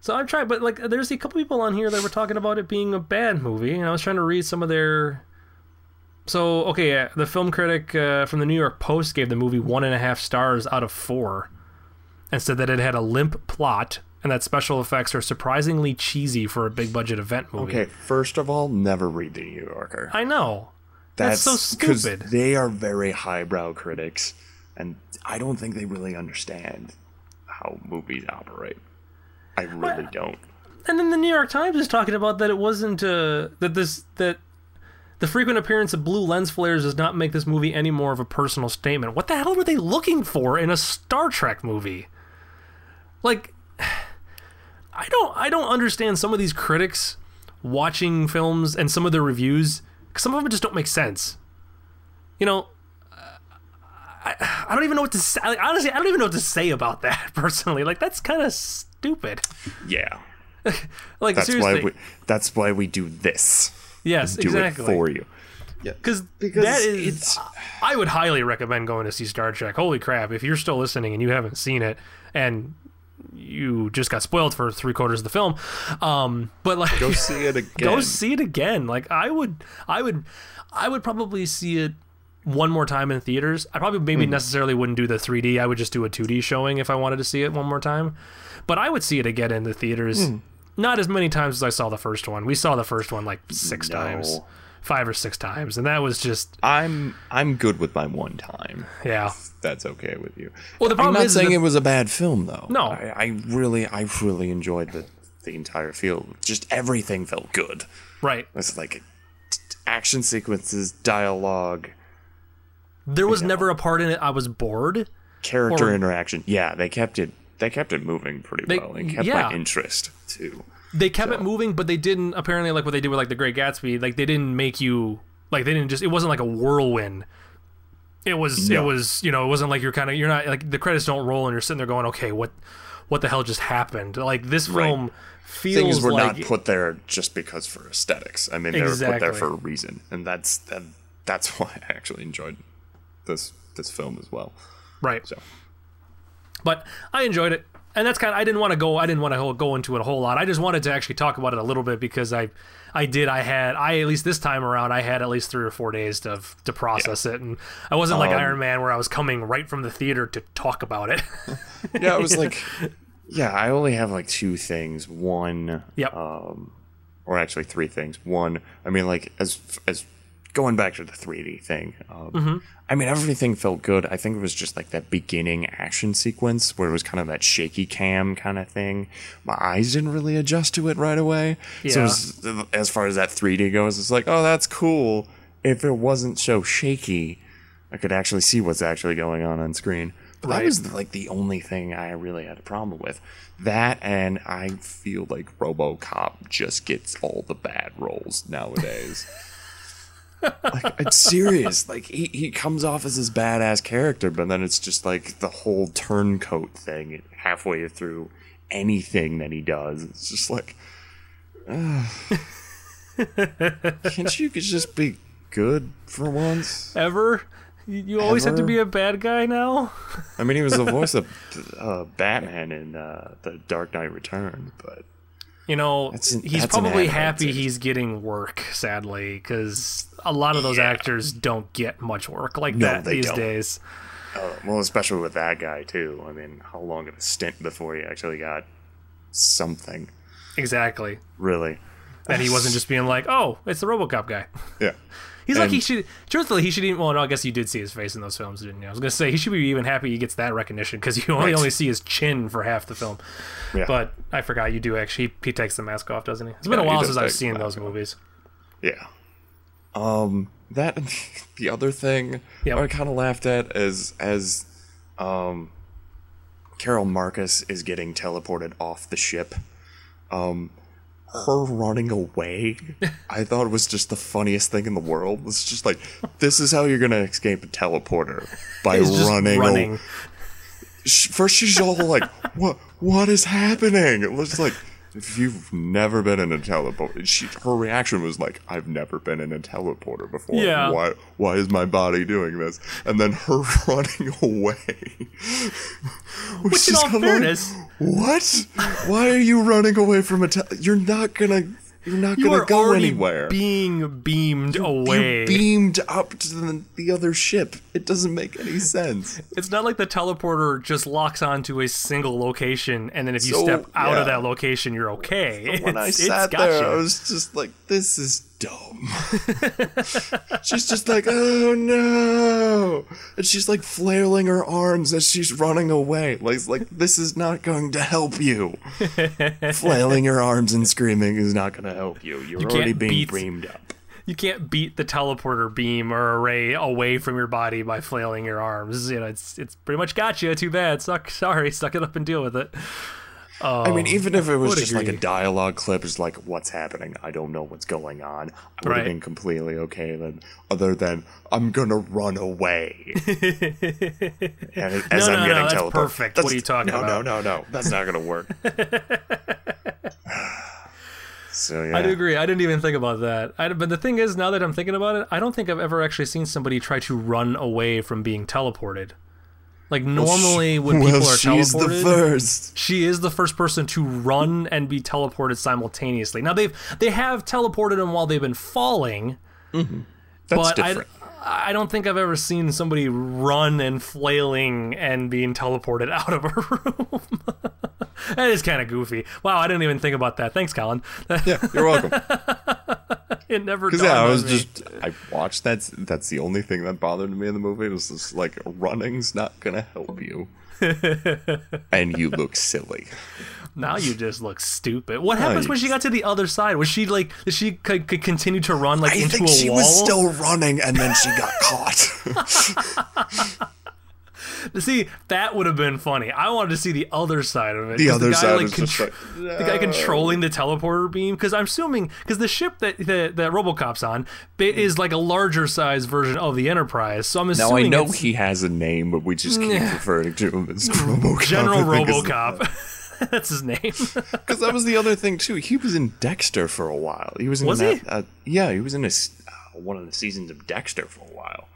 So I'm trying, but like, there's a couple people on here that were talking about it being a bad movie, and I was trying to read some of their. So okay, uh, the film critic uh, from the New York Post gave the movie one and a half stars out of four, and said that it had a limp plot and that special effects are surprisingly cheesy for a big budget event movie. Okay, first of all, never read the New Yorker. I know. That's so stupid. They are very highbrow critics, and I don't think they really understand how movies operate. I really don't. And then the New York Times is talking about that it wasn't uh, that this that the frequent appearance of blue lens flares does not make this movie any more of a personal statement. What the hell were they looking for in a Star Trek movie? Like I don't I don't understand some of these critics watching films and some of their reviews some of them just don't make sense. You know, I, I don't even know what to say. Like, honestly, I don't even know what to say about that personally. Like that's kind of stupid. Yeah, Like that's seriously. why we. That's why we do this. Yes, Do exactly. it for you. Yeah. Because Because that is, it's- I would highly recommend going to see Star Trek. Holy crap! If you're still listening and you haven't seen it, and you just got spoiled for three quarters of the film, um, but like Go see it again. go see it again. Like I would, I would, I would probably see it one more time in theaters. I probably maybe necessarily wouldn't do the 3D. I would just do a 2D showing if I wanted to see it one more time. But I would see it again in the theaters. Hmm. Not as many times as I saw the first one. We saw the first one like six No. times, five or six times, and that was just I'm I'm good with my one time. yeah. That's okay with you. Well, the problem I'm not is saying that- it was a bad film though. No. I, I really I really enjoyed the the entire field. Just everything felt good. Right. It's like action sequences, dialogue, There was never a part in it I was bored. character Or- interaction. Yeah, they kept it they kept it moving pretty They- well and kept yeah. my interest too. They kept it moving, but they didn't apparently like what they did with like the Great Gatsby. Like they didn't make you like they didn't just. It wasn't like a whirlwind. It was. It was. You know. It wasn't like you're kind of. You're not like the credits don't roll and you're sitting there going, okay, what, what the hell just happened? Like this Right. film feels Things were like not put there just because for aesthetics. I mean, they were put there for a reason, and that's that, that's why I actually enjoyed this this film as well. right. So but I enjoyed it, and that's kind of I didn't want to go I didn't want to go into it a whole lot. I just wanted to actually talk about it a little bit because I I did I had I at least this time around I had at least three or four days to to process it, and I wasn't like Um, Iron Man where I was coming right from the theater to talk about it. yeah, it was like, yeah, I only have like two things. One, yep. um, or actually three things. One, I mean, like as as going back to the 3D thing. Um, Mm-hmm. I mean, everything felt good. I think it was just like that beginning action sequence where it was kind of that shaky cam kind of thing. My eyes didn't really adjust to it right away. So Yeah. it was, as far as that 3D goes, it's like, oh, that's cool. If it wasn't so shaky, I could actually see what's actually going on on screen. But Right. that was like the only thing I really had a problem with. That and I feel like RoboCop just gets all the bad roles nowadays. like it's serious. Like he, he comes off as this badass character, but then it's just like the whole turncoat thing halfway through anything that he does. It's just like ugh. Can't you just be good for once? Ever? You, you always have to be a bad guy now. I mean, he was the voice of uh, Batman in uh, the Dark Knight Returns, but You know, That's he's that's probably happy series. he's getting work. Sadly, because a lot of those Yeah. actors don't get much work like No, that they these don't. days. uh, well, especially with that guy too. I mean, how long of a stint before he actually got something? Exactly. Really? And he wasn't just being like, "Oh, it's the RoboCop guy." Yeah. He's like he should. Truthfully, he should even. Well, no, I guess you did see his face in those films, didn't you? I was gonna say he should be even happy he gets that recognition because you only Right. only see his chin for half the film. Yeah. But I forgot you do actually. He, he takes the mask off, doesn't he? It's been Yeah, a while since I've seen those off. movies. Yeah. Um. that the other thing Yep. I kind of laughed at as as um Carol Marcus is getting teleported off the ship. Um her running away, I thought was just the funniest thing in the world. It's just like, this is how you're gonna escape a teleporter by running. running. First, she's all like, "What? What is happening?" It was like, if you've never been in a teleporter, she, her reaction was like, "I've never been in a teleporter before. Yeah. Why? Why is my body doing this?" And then her running away. Which, in all fairness, what? Why are you running away from a? Te- you're not gonna. You're not you gonna are go anywhere. being beamed away. You're beamed up to the, the other ship. It doesn't make any sense. It's not like the teleporter just locks onto a single location, and then if you So, step out yeah. of that location, you're okay. when I It's- sat it's there. I was just like, "This is dumb." she's just like, "Oh no!" and she's like flailing her arms as she's running away. Like, like this is not going to help you. flailing her arms and screaming is not going to help you. You're You already being beat- beamed up. you can't beat the teleporter beam or array away from your body by flailing your arms. You know, it's it's pretty much got you. Too bad. Suck. Sorry. Suck it up and deal with it. I mean, even if it was just like a dialogue clip, it's like, what's happening? I don't know what's going on. I would Right. have been completely okay then, other than I'm gonna run away. and as No, I'm no, no, getting that's teleported. perfect. What are you talking no, about? No, no, no, That's not gonna work. so yeah. I do agree. I didn't even think about that. I, but the thing is, now that I'm thinking about it, I don't think I've ever actually seen somebody try to run away from being teleported. Like normally, when well, people are she's the teleported, first. she is the first person to run and be teleported simultaneously. Now they've they have teleported them while they've been falling, mm-hmm. That's but I. I don't think I've ever seen somebody run and flailing and being teleported out of a room. that is kind of goofy. Wow, I didn't even think about that. Thanks, Colin. yeah, you're welcome. it never. Because yeah, I was me. just I watched that. That's the only thing that bothered me in the movie was just like running's not gonna help you, and you look silly. Now you just look stupid. What happens when she got to the other side? Was she like? Did she could, c- continue to run like I into think a she wall? was still running, and then she got caught. See, that would have been funny. I wanted to see the other side of it. The other guy, side like, just like, the guy controlling the teleporter beam. Because I'm assuming because the ship that that, that RoboCop's on is like a larger size version of the Enterprise. So I'm assuming. now I know he has a name, but we just keep referring to him as RoboCop. General I think is- RoboCop. That's his name. Because that was the other thing too. He was in Dexter for a while. He was in Was that. he? Uh, yeah, he was in a, uh, one of the seasons of Dexter for a while.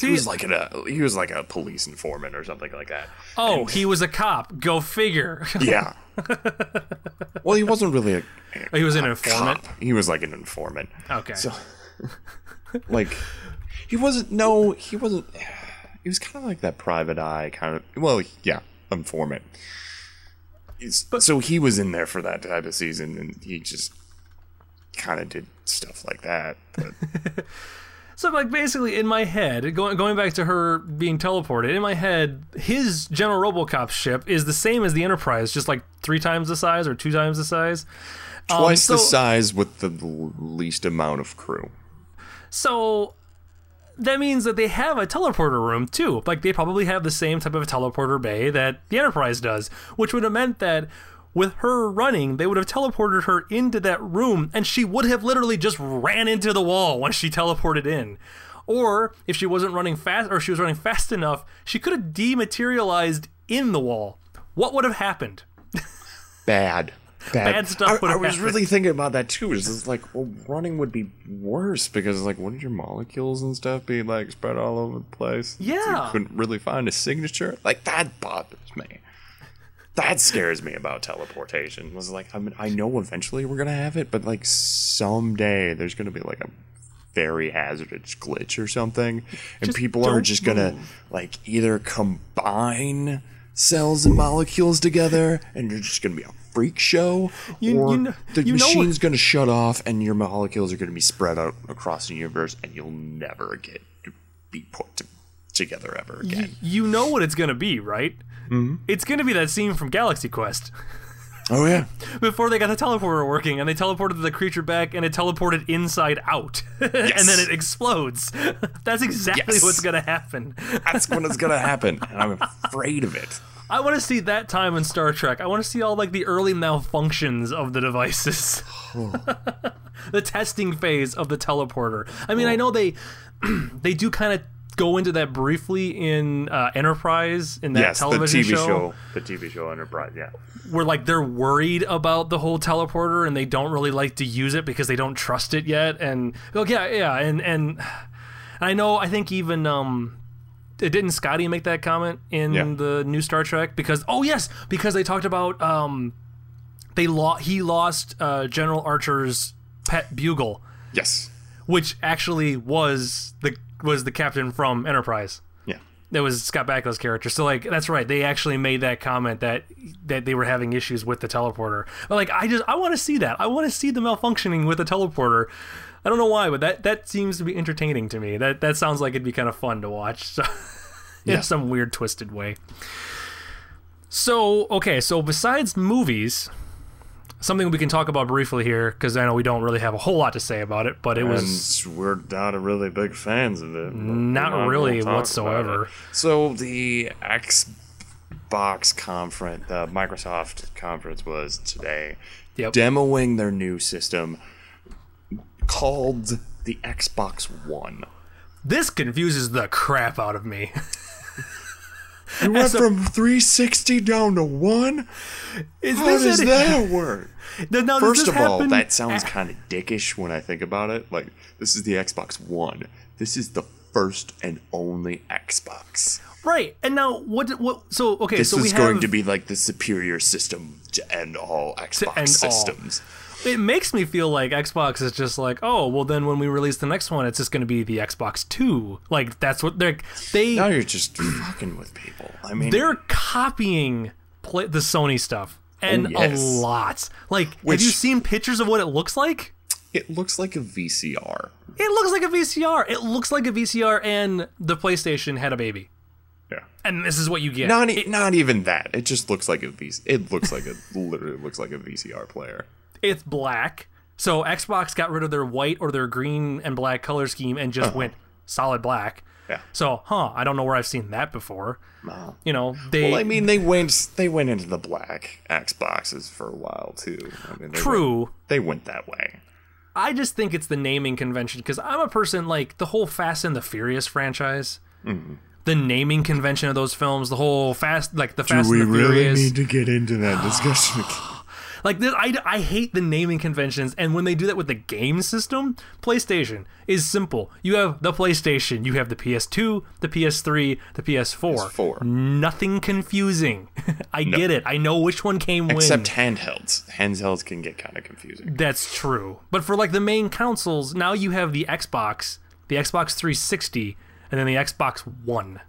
He was like a uh, he was like a police informant or something like that. oh, he was a cop. Go figure. Yeah. well, he wasn't really a, he was an a informant. cop. He was like an informant. Okay. So, like, he wasn't. No, he wasn't. He was kind of like that private eye kind of. Well, yeah, informant. He's, so he was in there for that type of season, and he just kind of did stuff like that. But So like basically in my head, going going back to her being teleported, in my head, his General RoboCop ship is the same as the Enterprise, just like three times the size or two times the size. Um, twice the size with the least amount of crew. So that means that they have a teleporter room too. Like they probably have the same type of a teleporter bay that the Enterprise does, which would have meant that with her running, they would have teleported her into that room and she would have literally just ran into the wall once she teleported in. Or if she wasn't running fast or she was running fast enough, she could have dematerialized in the wall. What would have happened? Bad. Bad, Bad stuff I, would I was happened. really thinking about that too. Is it's like, well, running would be worse because like, wouldn't your molecules and stuff be like spread all over the place? So Yeah. you couldn't really find a signature. Like that bothers me. That scares me about teleportation. Was like, I mean, I know eventually we're gonna have it, but like someday there's gonna be like a very hazardous glitch or something, and Just people are just gonna like either combine cells and molecules together, and you're just gonna be a freak show, You- or you kn- the know machine's gonna shut off, and your molecules are gonna be spread out across the universe, and you'll never get to be put to, together ever again. You know what it's going to be, right? Mm-hmm. It's going to be that scene from Galaxy Quest. Oh yeah. before they got the teleporter working, and they teleported the creature back, and it teleported inside out, and then it explodes. That's exactly Yes. what's gonna happen. That's when it's gonna happen, and I'm afraid of it. I want to see that time in Star Trek. I want to see all like the early malfunctions of the devices, the testing phase of the teleporter. I mean, I know they they do kind of go into that briefly in uh, Enterprise in that yes, the television TV show. the TV show Enterprise. Yeah. where like they're worried about the whole teleporter and they don't really like to use it because they don't trust it yet and oh yeah yeah and and I know I think even um it didn't Scotty make that comment in Yeah. the new Star Trek because oh yes because they talked about um they lost he lost uh, General Archer's pet bugle Yes. which actually was the was the captain from Enterprise Yeah. that was Scott Bakula's character. So like that's right. They actually made that comment that that they were having issues with the teleporter. But like I just I want to see that. I want to see the malfunctioning with the teleporter. I don't know why, but that that seems to be entertaining to me. That that sounds like it'd be kind of fun to watch. So in Yeah. some weird twisted way. So okay, so besides movies, something we can talk about briefly here because I know we don't really have a whole lot to say about it, but it was we're not really big fans of it. but Not really gonna talk about whatsoever. So the Xbox conference, the Microsoft conference was today, Yep. demoing their new system called the Xbox One. this confuses the crap out of me. You went a- from 360 down to one. Is How this does that work? First of all, that sounds kind of dickish when I think about it. Like, this is the Xbox One. This is the first and only Xbox. right. And now what? What? So okay. This so we is going have, to be like the superior system to end all Xbox end all. It makes me feel like Xbox is just like, oh, well, then when we release the next one, it's just going to be the Xbox Two. Like that's what they're they Now you're just fucking with people. I mean, they're copying play, the Sony stuff oh, and Oh, yes. a lot. Like, have you seen pictures of what it looks like? it looks like a VCR. It looks like a VCR. It looks like a VCR, and the PlayStation had a baby. Yeah. And this is what you get. Not, e- not even that. It just looks like a VC. It looks like a literally looks like a VCR player. It's black. So Xbox got rid of their white or their green and black color scheme and just went solid black. Yeah. So, huh, I don't know where I've seen that before. No. You know, they Well, I mean, they went they went into the black Xboxes for a while too. I mean, they true. Went, they went that way. I just think it's the naming convention because I'm a person like the whole Fast and the Furious franchise. Mm-hmm. The naming convention of those films, the whole fast, like the Fast and the Furious, We really need to get into that discussion? Like this, I, I hate the naming conventions. And when they do that with the game system, PlayStation is simple. You have the PlayStation, you have the PS2, the PS3, the PS4. PS4. Nothing confusing. I get it. I know which one came Except when. Except handhelds. Handhelds can get kind of confusing. That's true. But for like the main consoles, now you have the Xbox, the Xbox 360, and then the Xbox One.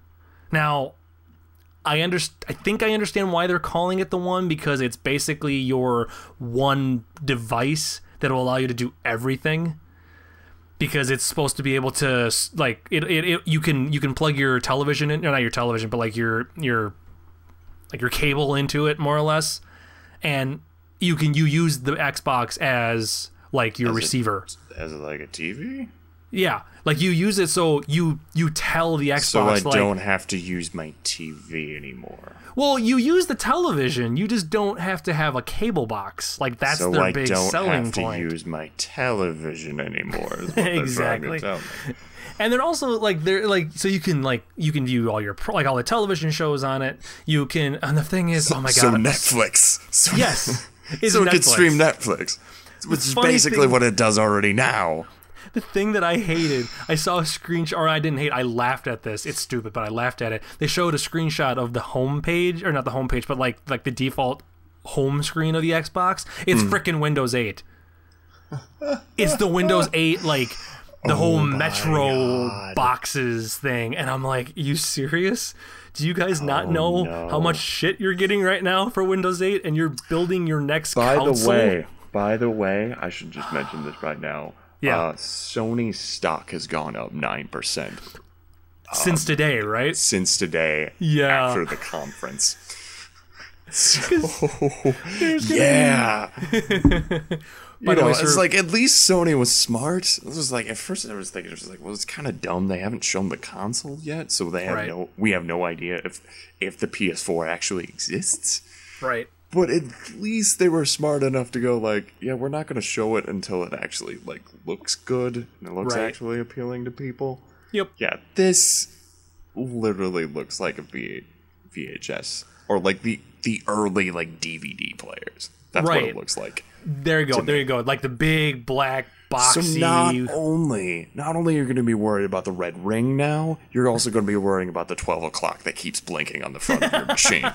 Now, I underst- I think I understand why they're calling it the one because it's basically your one device that will allow you to do everything. Because it's supposed to be able to like it, it, it you can you can plug your television in, or not your television, but like your your like your cable into it more or less, and you can you use the Xbox as like your As a- receiver. As like a TV? Yeah, like you use it so you you tell the Xbox So I like, don't have to use my TV anymore. well, you use the television. You just don't have to have a cable box. Like that's so their I big don't selling have to use my television anymore. Is what they're Exactly. to tell me. and then also like they're like so you can like you can view all your pro- like all the television shows on it. You can and the thing is, oh my god, So Netflix. So, yes, so it can stream Netflix. Which is basically thing- what it does already now. The thing that I hated, I saw a screenshot, or I didn't hate, I laughed at this. It's stupid, but I laughed at it. They showed a screenshot of the homepage, or not the homepage, but like like the default home screen of the Xbox. It's Hmm. frickin' Windows 8. It's the Windows 8, like the whole Metro Oh God. boxes thing. And I'm like, you serious? Do you guys not Oh, know no. how much shit you're getting right now for Windows 8 and you're building your next By console? the way, by the way, I should just mention this right now. Yeah. Uh, Sony's stock has gone up nine percent since today, right? since today. Yeah. After the conference. So yeah. You know, it's like at least Sony was smart. It was like at first I was thinking it was like, well, it's kind of dumb. They haven't shown the console yet, so they have Right. no. We have no idea if if the PS4 actually exists. right. But at least they were smart enough to go like, yeah, we're not going to show it until it actually like looks good and it looks Right. actually appealing to people. Yep. Yeah, this literally looks like a V- VHS or like the the early like DVD players. That's what Right. it looks like. There you go. There you go. Like the big black boxy. So not only not only you're going to be worried about the red ring now, you're also going to be worrying about the twelve o'clock that keeps blinking on the front of your machine.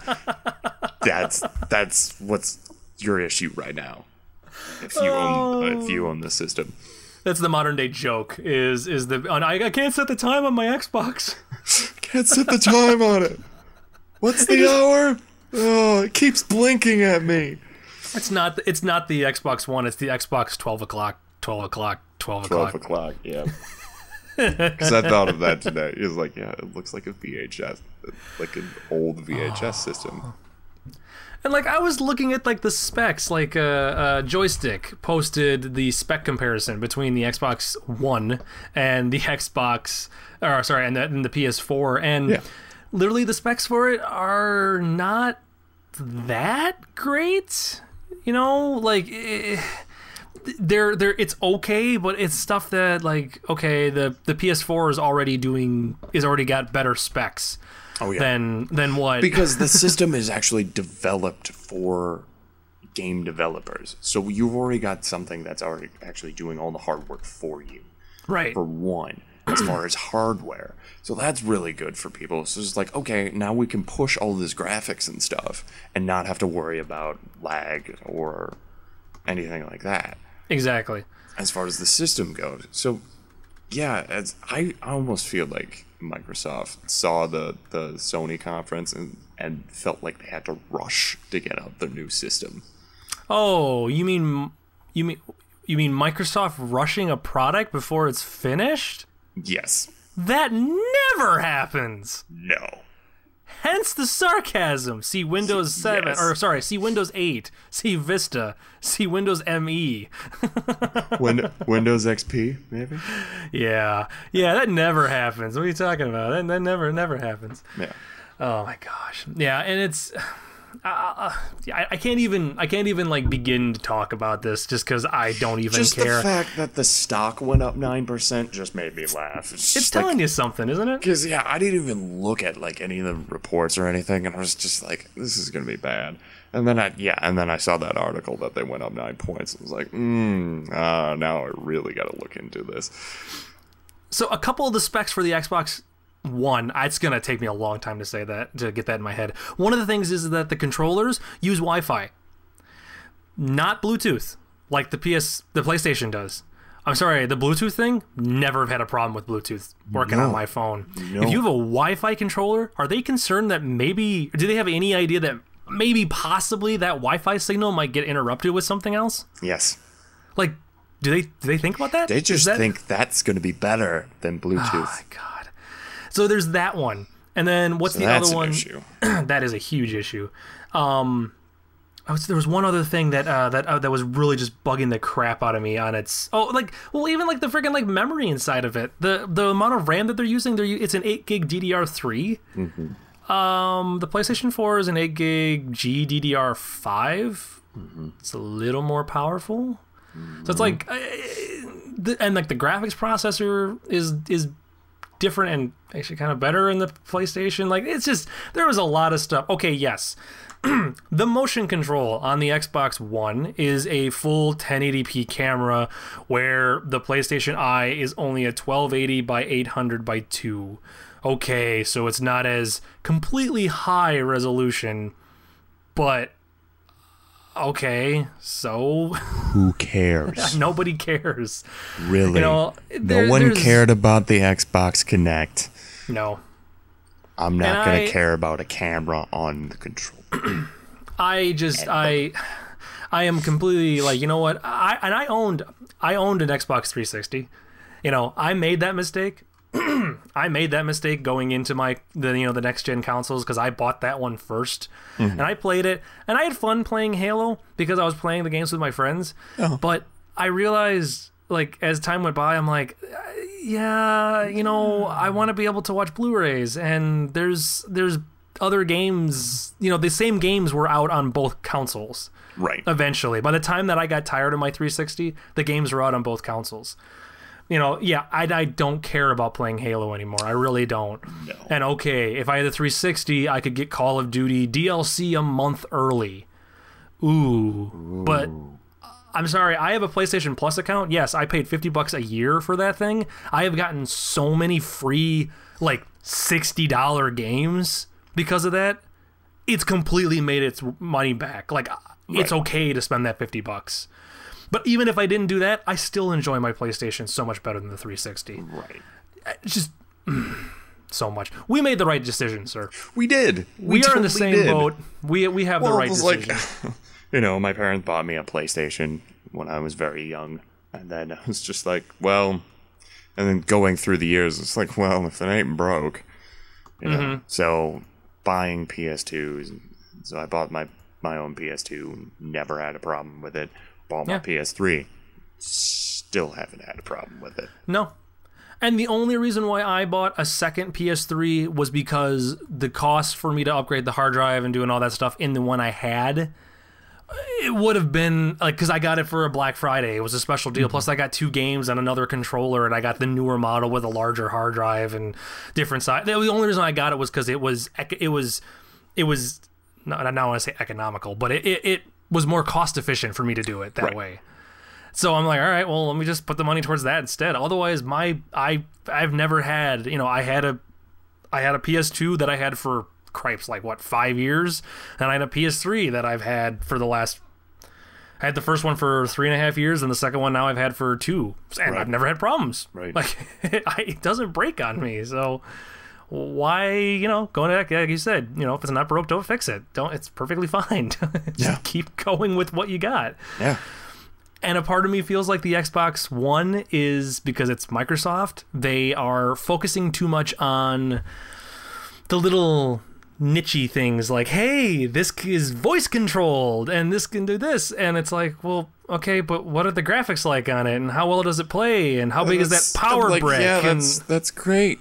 That's that's what's your issue right now. If you own uh, if you own the system, That's the modern day joke. Is is the and I, I can't set the time on my Xbox. can't set the time on it. What's the hour? Oh, it keeps blinking at me. It's not. It's not the Xbox One. It's the Xbox twelve o'clock. Twelve o'clock. Twelve o'clock. Twelve o'clock. Yeah. Because I thought of that today. It was like, yeah, it looks like a VHS, like an old VHS oh. system. And like I was looking at like the specs, like uh, uh, Joystiq posted the spec comparison between the Xbox One and the Xbox, or sorry, and the, and the PS4, and Yeah. literally the specs for it are not that great. You know, like. Eh, they're they're it's okay, but it's stuff that like okay, the the PS4 is already doing is already got better specs Oh yeah. than than what because the system is actually developed for game developers. So you've already got something that's already actually doing all the hard work for you. right For one, as far as hardware. So that's really good for people. So it's like, okay, now we can push all this graphics and stuff and not have to worry about lag or anything like that exactly. as far as the system goes. So yeah, as I, I almost feel like Microsoft saw the, the Sony conference and, and felt like they had to rush to get out their new system. Oh, you mean you mean you mean Microsoft rushing a product before it's finished? Yes. That never happens. No. Hence the sarcasm. See Windows 7 Yes. or sorry, see Windows 8, see Vista, see Windows E. ME. Win- Windows XP, maybe? Yeah. Yeah, that never happens. What are you talking about? That, that never never happens. Yeah. Oh my gosh. Yeah, and it's uh, I, I can't even I can't even like begin to talk about this just because I don't even Just care. the fact that the stock went up 9% just made me laugh. It's, it's telling you something, isn't it? Because, yeah, I didn't even look at, like, any of the reports or anything, and I was just like, this is going to be bad. And then I, yeah, and then I saw that article that they went up nine points. I was like, hmm, uh, now I really got to look into this. So a couple of the specs for the Xbox One, it's gonna take me a long time to say that to get that in my head. One of the things is that the controllers use Wi-Fi, not Bluetooth, like the PS, the PlayStation does. I'm sorry, the Bluetooth thing never have had a problem with Bluetooth working on my phone. No. If you have a Wi-Fi controller, are they concerned that maybe do they have any idea that maybe possibly that Wi-Fi signal might get interrupted with something else? Yes. Like, do they do they think about that? They just that- think that's going to be better than Oh Bluetooth. my god. So there's that one. And then what's So the other one? that is a huge issue. Um I was, there was one other thing that uh, that uh, that was really just bugging the crap out of me on its oh like well even like the freaking like memory inside of it the the amount of RAM that they're using they're it's an eight gig DDR3 Mm-hmm. um the PlayStation 4 is an eight gig GDDR5 Mm-hmm. it's a little more powerful so it's like uh, the, and like the graphics processor is is different and actually kind of better in the PlayStation. Like it's just there was a lot of stuff. Okay, yes. the motion control on the Xbox One is a full 1080p camera where the PlayStation Eye is only a 1280 by 800 by 2. Okay, so it's not as completely high resolution, but okay, so Who cares? nobody cares. really? You know, no one there's- cared about the Xbox Kinect. No. I'm not And going I- to care about a camera on the control. I just I I am completely like you know what I and I owned I owned an Xbox 360. You know I made that mistake I made that mistake going into my the you know the next gen consoles because I bought that one 1st and I played it and I had fun playing Halo because I was playing the games with my friends. But I realized like as time went by, I'm like, uh, yeah, you know, I want to be able to watch Blu-rays and there's there's other games, you know, the same games were out on both consoles Right. eventually. By the time that I got tired of my 360, the games were out on both consoles. You know, yeah, I, I don't care about playing Halo anymore. I really don't. No. And okay, if I had the 360, I could get Call of Duty DLC a month early. Ooh. But I'm sorry, I have a PlayStation Plus account. Yes, I paid 50 bucks a year for that thing. I have gotten so many free like $60 games because of that. It's completely made its money back. Like it's okay to spend that 50 bucks. But even if I didn't do that, I still enjoy my PlayStation so much better than the 360. Right. It's just so much. We made the right decision, sir. We did. We, are in the same did. boat. We we have Well, the right decision. like, you know, my parents bought me a PlayStation when I was very young, and then I was just like, well, and then going through the years, it's like, well, if it ain't broke, you know. Mm-hmm. So buying PS2s, so I bought my my own PS2, never had a problem with it. Bought my Yeah. PS3, still haven't had a problem with it. No. And the only reason why I bought a second PS3 was because the cost for me to upgrade the hard drive and doing all that stuff in the one I had, it would have been like because I got it for a Black Friday. It was a special deal. Mm-hmm. Plus, I got two games and another controller, and I got the newer model with a larger hard drive and different size. The only reason I got it was because it was it was it was not, I don't want to say economical, but it, it, it was more cost efficient for me to do it that Right. way. So I'm like, all right, well, let me just put the money towards that instead. Otherwise, my I I've never had, you know, I had a I had a PS2 that I had for cripes like what five years, and I had a PS3 that I've had for the last. I had the first one for three and a half years, and the second one now I've had for two, and Right. I've never had problems. Right. Like I, it doesn't break on me, so why you know going back like you said, you know if it's not broke, don't fix it. Don't. It's perfectly fine. Just Yeah. keep going with what you got Yeah. and a part of me feels like the Xbox One is because it's Microsoft. They are focusing too much on the little nichey things like, hey, this is voice controlled and this can do this. And it's like, well, okay, but what are the graphics like on it and how well does it play and how big is that uh, power like, brick? Yeah, and that's that's great.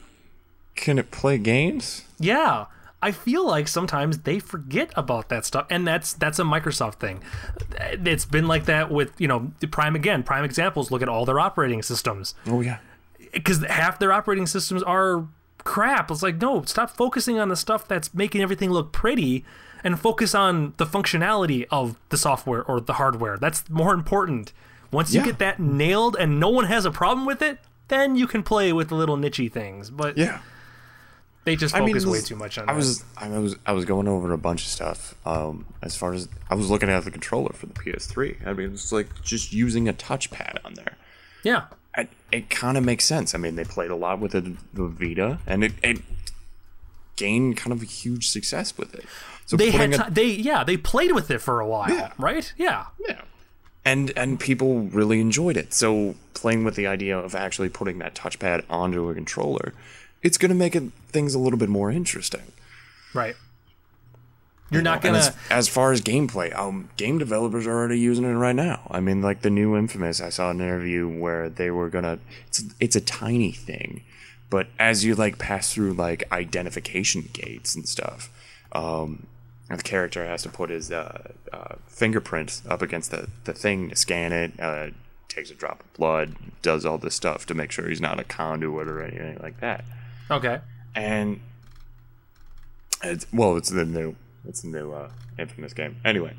Can it play games? yeah. I feel like sometimes they forget about that stuff, and that's that's a Microsoft thing. It's been like that with you know Prime again. Prime examples. Look at all their operating systems. Oh yeah. because half their operating systems are crap. It's like, no, stop focusing on the stuff that's making everything look pretty and focus on the functionality of the software or the hardware. That's more important. Once you Yeah. get that nailed and no one has a problem with it, then you can play with the little nichey things. But Yeah. They just I mean, focus way too much on I that. was I was I was going over a bunch of stuff. Um, as far as I was looking at the controller for the PS3. I mean, it's like just using a touchpad on there. yeah. I, it kind of makes sense. I mean, they played a lot with the, the Vita, and it, it gained kind of a huge success with it. So They had putting a- they yeah, they played with it for a while, Yeah. right? Yeah. Yeah. And and people really enjoyed it. So playing with the idea of actually putting that touchpad onto a controller, it's going to make it, things a little bit more interesting. Right. You're not And going as, to as far as gameplay, um, game developers are already using it right now. I mean, like the new Infamous, I saw an interview where they were gonna. It's it's a tiny thing, but as you like pass through like identification gates and stuff, um, the character has to put his uh, uh, fingerprints up against the the thing to scan it. Uh, takes a drop of blood, does all this stuff to make sure he's not a conduit or anything like that Okay. and it's well it's the new it's the new uh infamous game anyway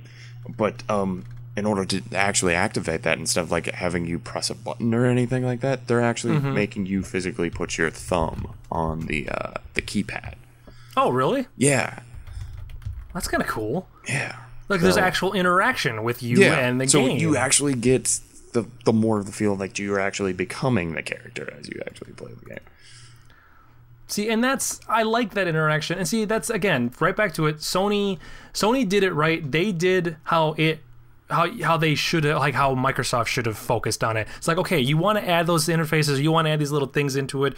but um in order to actually activate that instead of like having you press a button or anything like that they're actually Mm-hmm. making you physically put your thumb on the uh the keypad Oh, really? yeah That's kind of cool. yeah Like there's actual interaction with you yeah and the so game. you actually get the the more of the feel like you're actually becoming the character as you actually play the game See, and that's I like that interaction. And see, that's again right back to it. Sony, Sony did it right. They did how it, how how they should have, like how Microsoft should have focused on it. It's like, okay, you want to add those interfaces, you want to add these little things into it.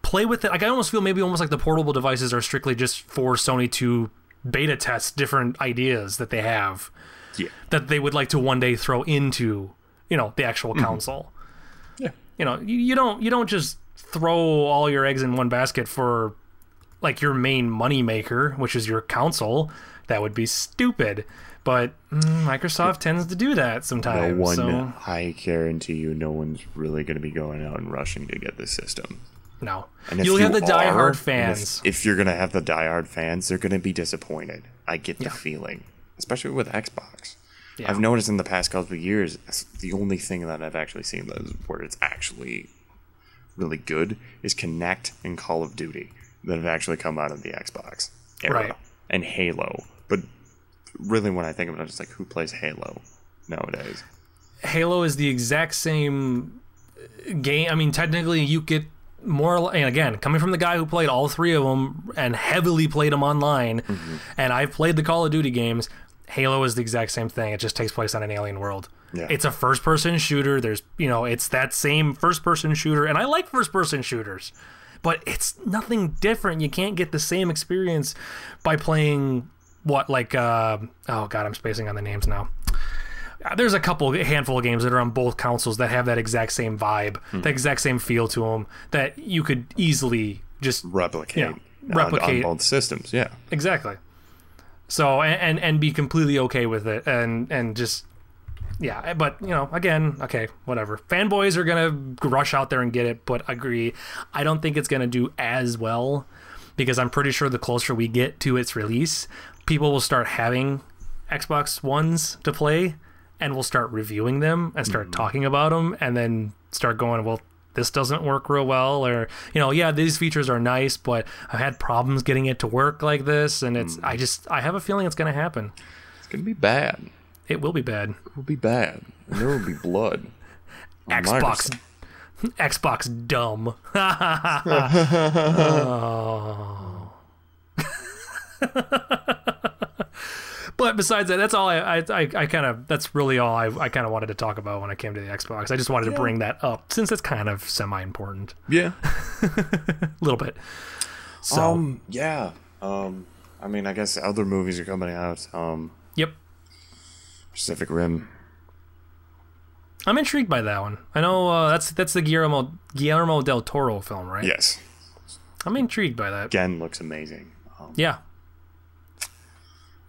play with it. Like I almost feel maybe almost like the portable devices are strictly just for Sony to beta test different ideas that they have Yeah. that they would like to one day throw into you know the actual mm-hmm. console. Yeah. You know, you, you don't you don't just throw all your eggs in one basket for like your main money maker, which is your console. That would be stupid. But mm, Microsoft tends to do that sometimes. No one, so I guarantee you, no one's really going to be going out and rushing to get this system. no, you'll you have the diehard fans. If, if you're going to have the diehard fans, they're going to be disappointed. I get the feeling, especially with Xbox. Yeah. I've noticed in the past couple of years, the only thing that I've actually seen that is where it's actually really good is Kinect and Call of Duty that have actually come out of the Xbox era. Right. And Halo. But really, when I think of it, I'm just like, who plays Halo nowadays? Halo is the exact same game. I mean, technically, you get more. And again, coming from the guy who played all three of them and heavily played them online, Mm-hmm. and I've played the Call of Duty games. Halo is the exact same thing. It just takes place on an alien world. Yeah. It's a first-person shooter. There's, you know, it's that same first-person shooter, and I like first-person shooters, but it's nothing different. You can't get the same experience by playing what, like, uh, oh god, I'm spacing on the names now Uh, there's a couple a handful of games that are on both consoles that have that exact same vibe, the exact same feel to them that you could easily just Replicate. Yeah. on- Replicate. on both systems, yeah. exactly. So and, and be completely okay with it and and just yeah, but you know, again, okay, whatever. Fanboys are gonna rush out there and get it, but agree, I don't think it's gonna do as well because I'm pretty sure the closer we get to its release, people will start having Xbox Ones to play, and we'll start reviewing them and start mm. talking about them, and then start going, well, this doesn't work real well, or you know, yeah, these features are nice, but I've had problems getting it to work like this, and it's hmm. I just I have a feeling it's gonna happen. It's going to be bad. It will be bad. It will be bad. And there will be blood. Xbox Xbox dumb. Oh. But besides that, that's all I I, I, I kind of that's really all I, I kind of wanted to talk about when I came to the Xbox. I just wanted to bring that up since it's kind of semi important, Yeah. a little bit. So Um. Yeah. Um. I mean, I guess other movies are coming out. Um. yep, Pacific Rim. I'm intrigued by that one. I know uh, that's that's the Guillermo Guillermo del Toro film, right? Yes. I'm intrigued by that. Again, looks amazing. Um, Yeah.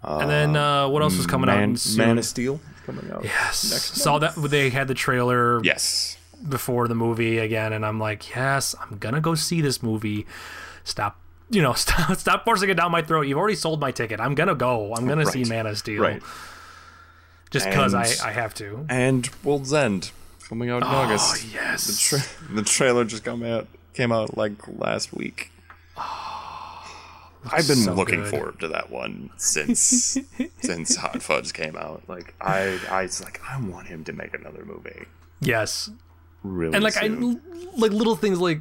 And then uh, what else was coming Man, out? soon? Man of Steel coming out. Yes. next Saw that they had the trailer Yes. before the movie again, and I'm like, yes, I'm gonna go see this movie. Stop, you know, stop, stop forcing it down my throat. You've already sold my ticket. I'm gonna go. I'm gonna see Man of Steel, Right. Just because I, I have to. And World's End coming out in August. Oh yes. The, tra- the trailer just come out came out like last week. I've been so looking good. forward to that one since since Hot Fuzz came out. Like I, I was like, I want him to make another movie. yes. Really, And like soon. I like little things like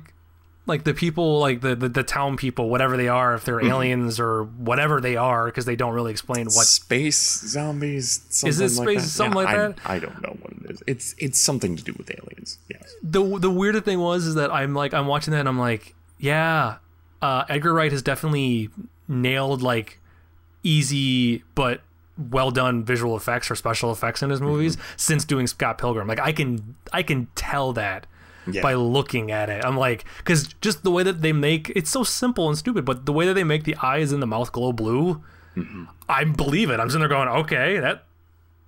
like the people like the the, the town people whatever they are if they're Mm-hmm. aliens or whatever they are because they don't really explain what space zombies. Something Is it like space- that? something Yeah, like I- that? I don't know what it is. It's it's something to do with aliens. Yes. the the weirder thing was is that I'm like I'm watching that and I'm like, yeah, uh, Edgar Wright has definitely nailed like easy but well done visual effects or special effects in his movies since doing Scott Pilgrim. Like I can I can tell that Yeah. by looking at it. I'm like, because just the way that they make it's so simple and stupid, but the way that they make the eyes and the mouth glow blue, I believe it. I'm sitting there going, okay, that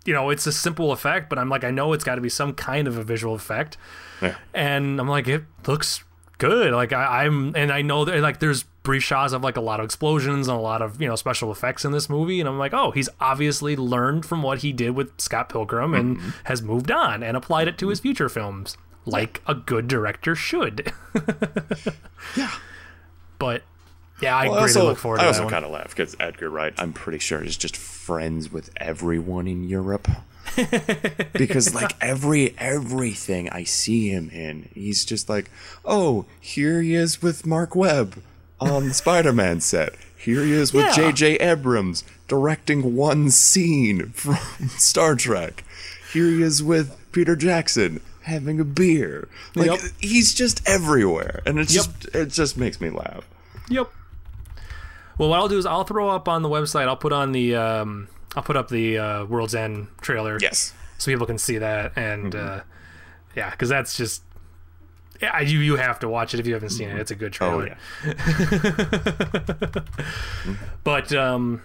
you know, it's a simple effect, but I'm like, I know it's got to be some kind of a visual effect Yeah. and I'm like, it looks good. Like I, I'm, and I know that like there's brief shots of like a lot of explosions and a lot of you know special effects in this movie, and I'm like, oh, he's obviously learned from what he did with Scott Pilgrim and mm-hmm. has moved on and applied it to his future films, like a good director should. Yeah. but yeah, I Well, really also, look forward I to also kind of laugh because Edgar Wright, I'm pretty sure, is just friends with everyone in Europe. because like every everything I see him in, he's just like, oh, here he is with Marc Webb on the Spider-Man set. Here he is with Yeah. J.J. Abrams directing one scene from Star Trek. Here he is with Peter Jackson having a beer. Like Yep. he's just everywhere, and it Yep. just it just makes me laugh. Yep. Well, what I'll do is I'll throw up on the website. I'll put on the um, I'll put up the uh, World's End trailer. Yes. so people can see that and Mm-hmm. uh, yeah because that's just yeah you you have to watch it if you haven't seen it it's a good trailer. Oh trailer yeah. but um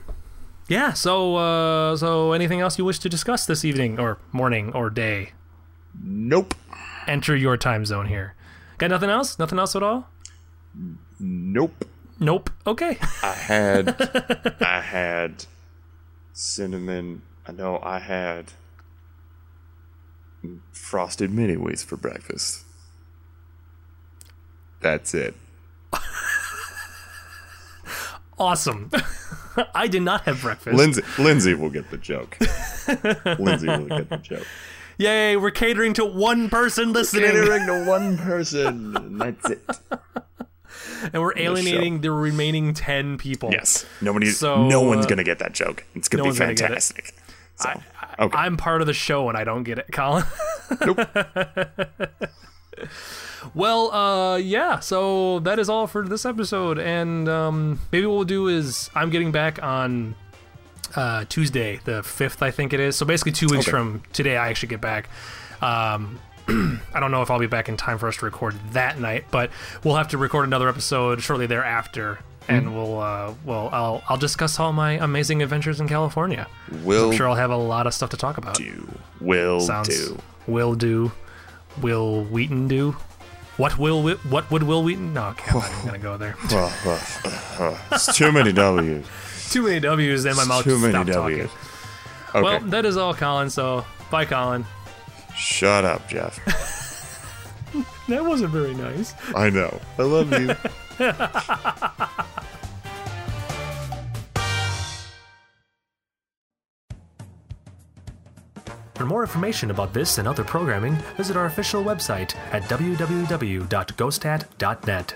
yeah so uh so anything else you wish to discuss this evening or morning or day Nope. enter your time zone here got nothing else nothing else at all Nope. Nope okay I had I had cinnamon. I know I had frosted mini wheats for breakfast. That's it. awesome i did not have breakfast Lindsay Lindsay will get the joke. Lindsay will get the joke. yay we're catering to one person listening Catering to one person. That's it. and we're alienating the remaining 10 people Yes. Nobody. So, no one's uh, gonna get that joke. It's gonna no be one's gonna get fantastic. So, okay. I'm part of the show and I don't get it, Colin. nope. well, uh, yeah. So that is all for this episode, and um, maybe what we'll do is I'm getting back on uh, Tuesday, the fifth, I think it is. So basically, two weeks Okay. from today, I actually get back. Um, I don't know if I'll be back in time for us to record that night, but we'll have to record another episode shortly thereafter. And we'll, uh, well, I'll, I'll discuss all my amazing adventures in California. Will I'm sure I'll have a lot of stuff to talk about. do. Will Sounds do. will do. Wil Wheaton do? What will what would Wil Wheaton? No, okay, I'm not even gonna go there. it's too many W's. Too many W's in my mouth. Too many W's. Okay. Well, that is all, Colin. So bye, Colin. Shut up, Jeff. That wasn't very nice. I know. I love you. For more information about this and other programming, visit our official website at www.ghostat.net.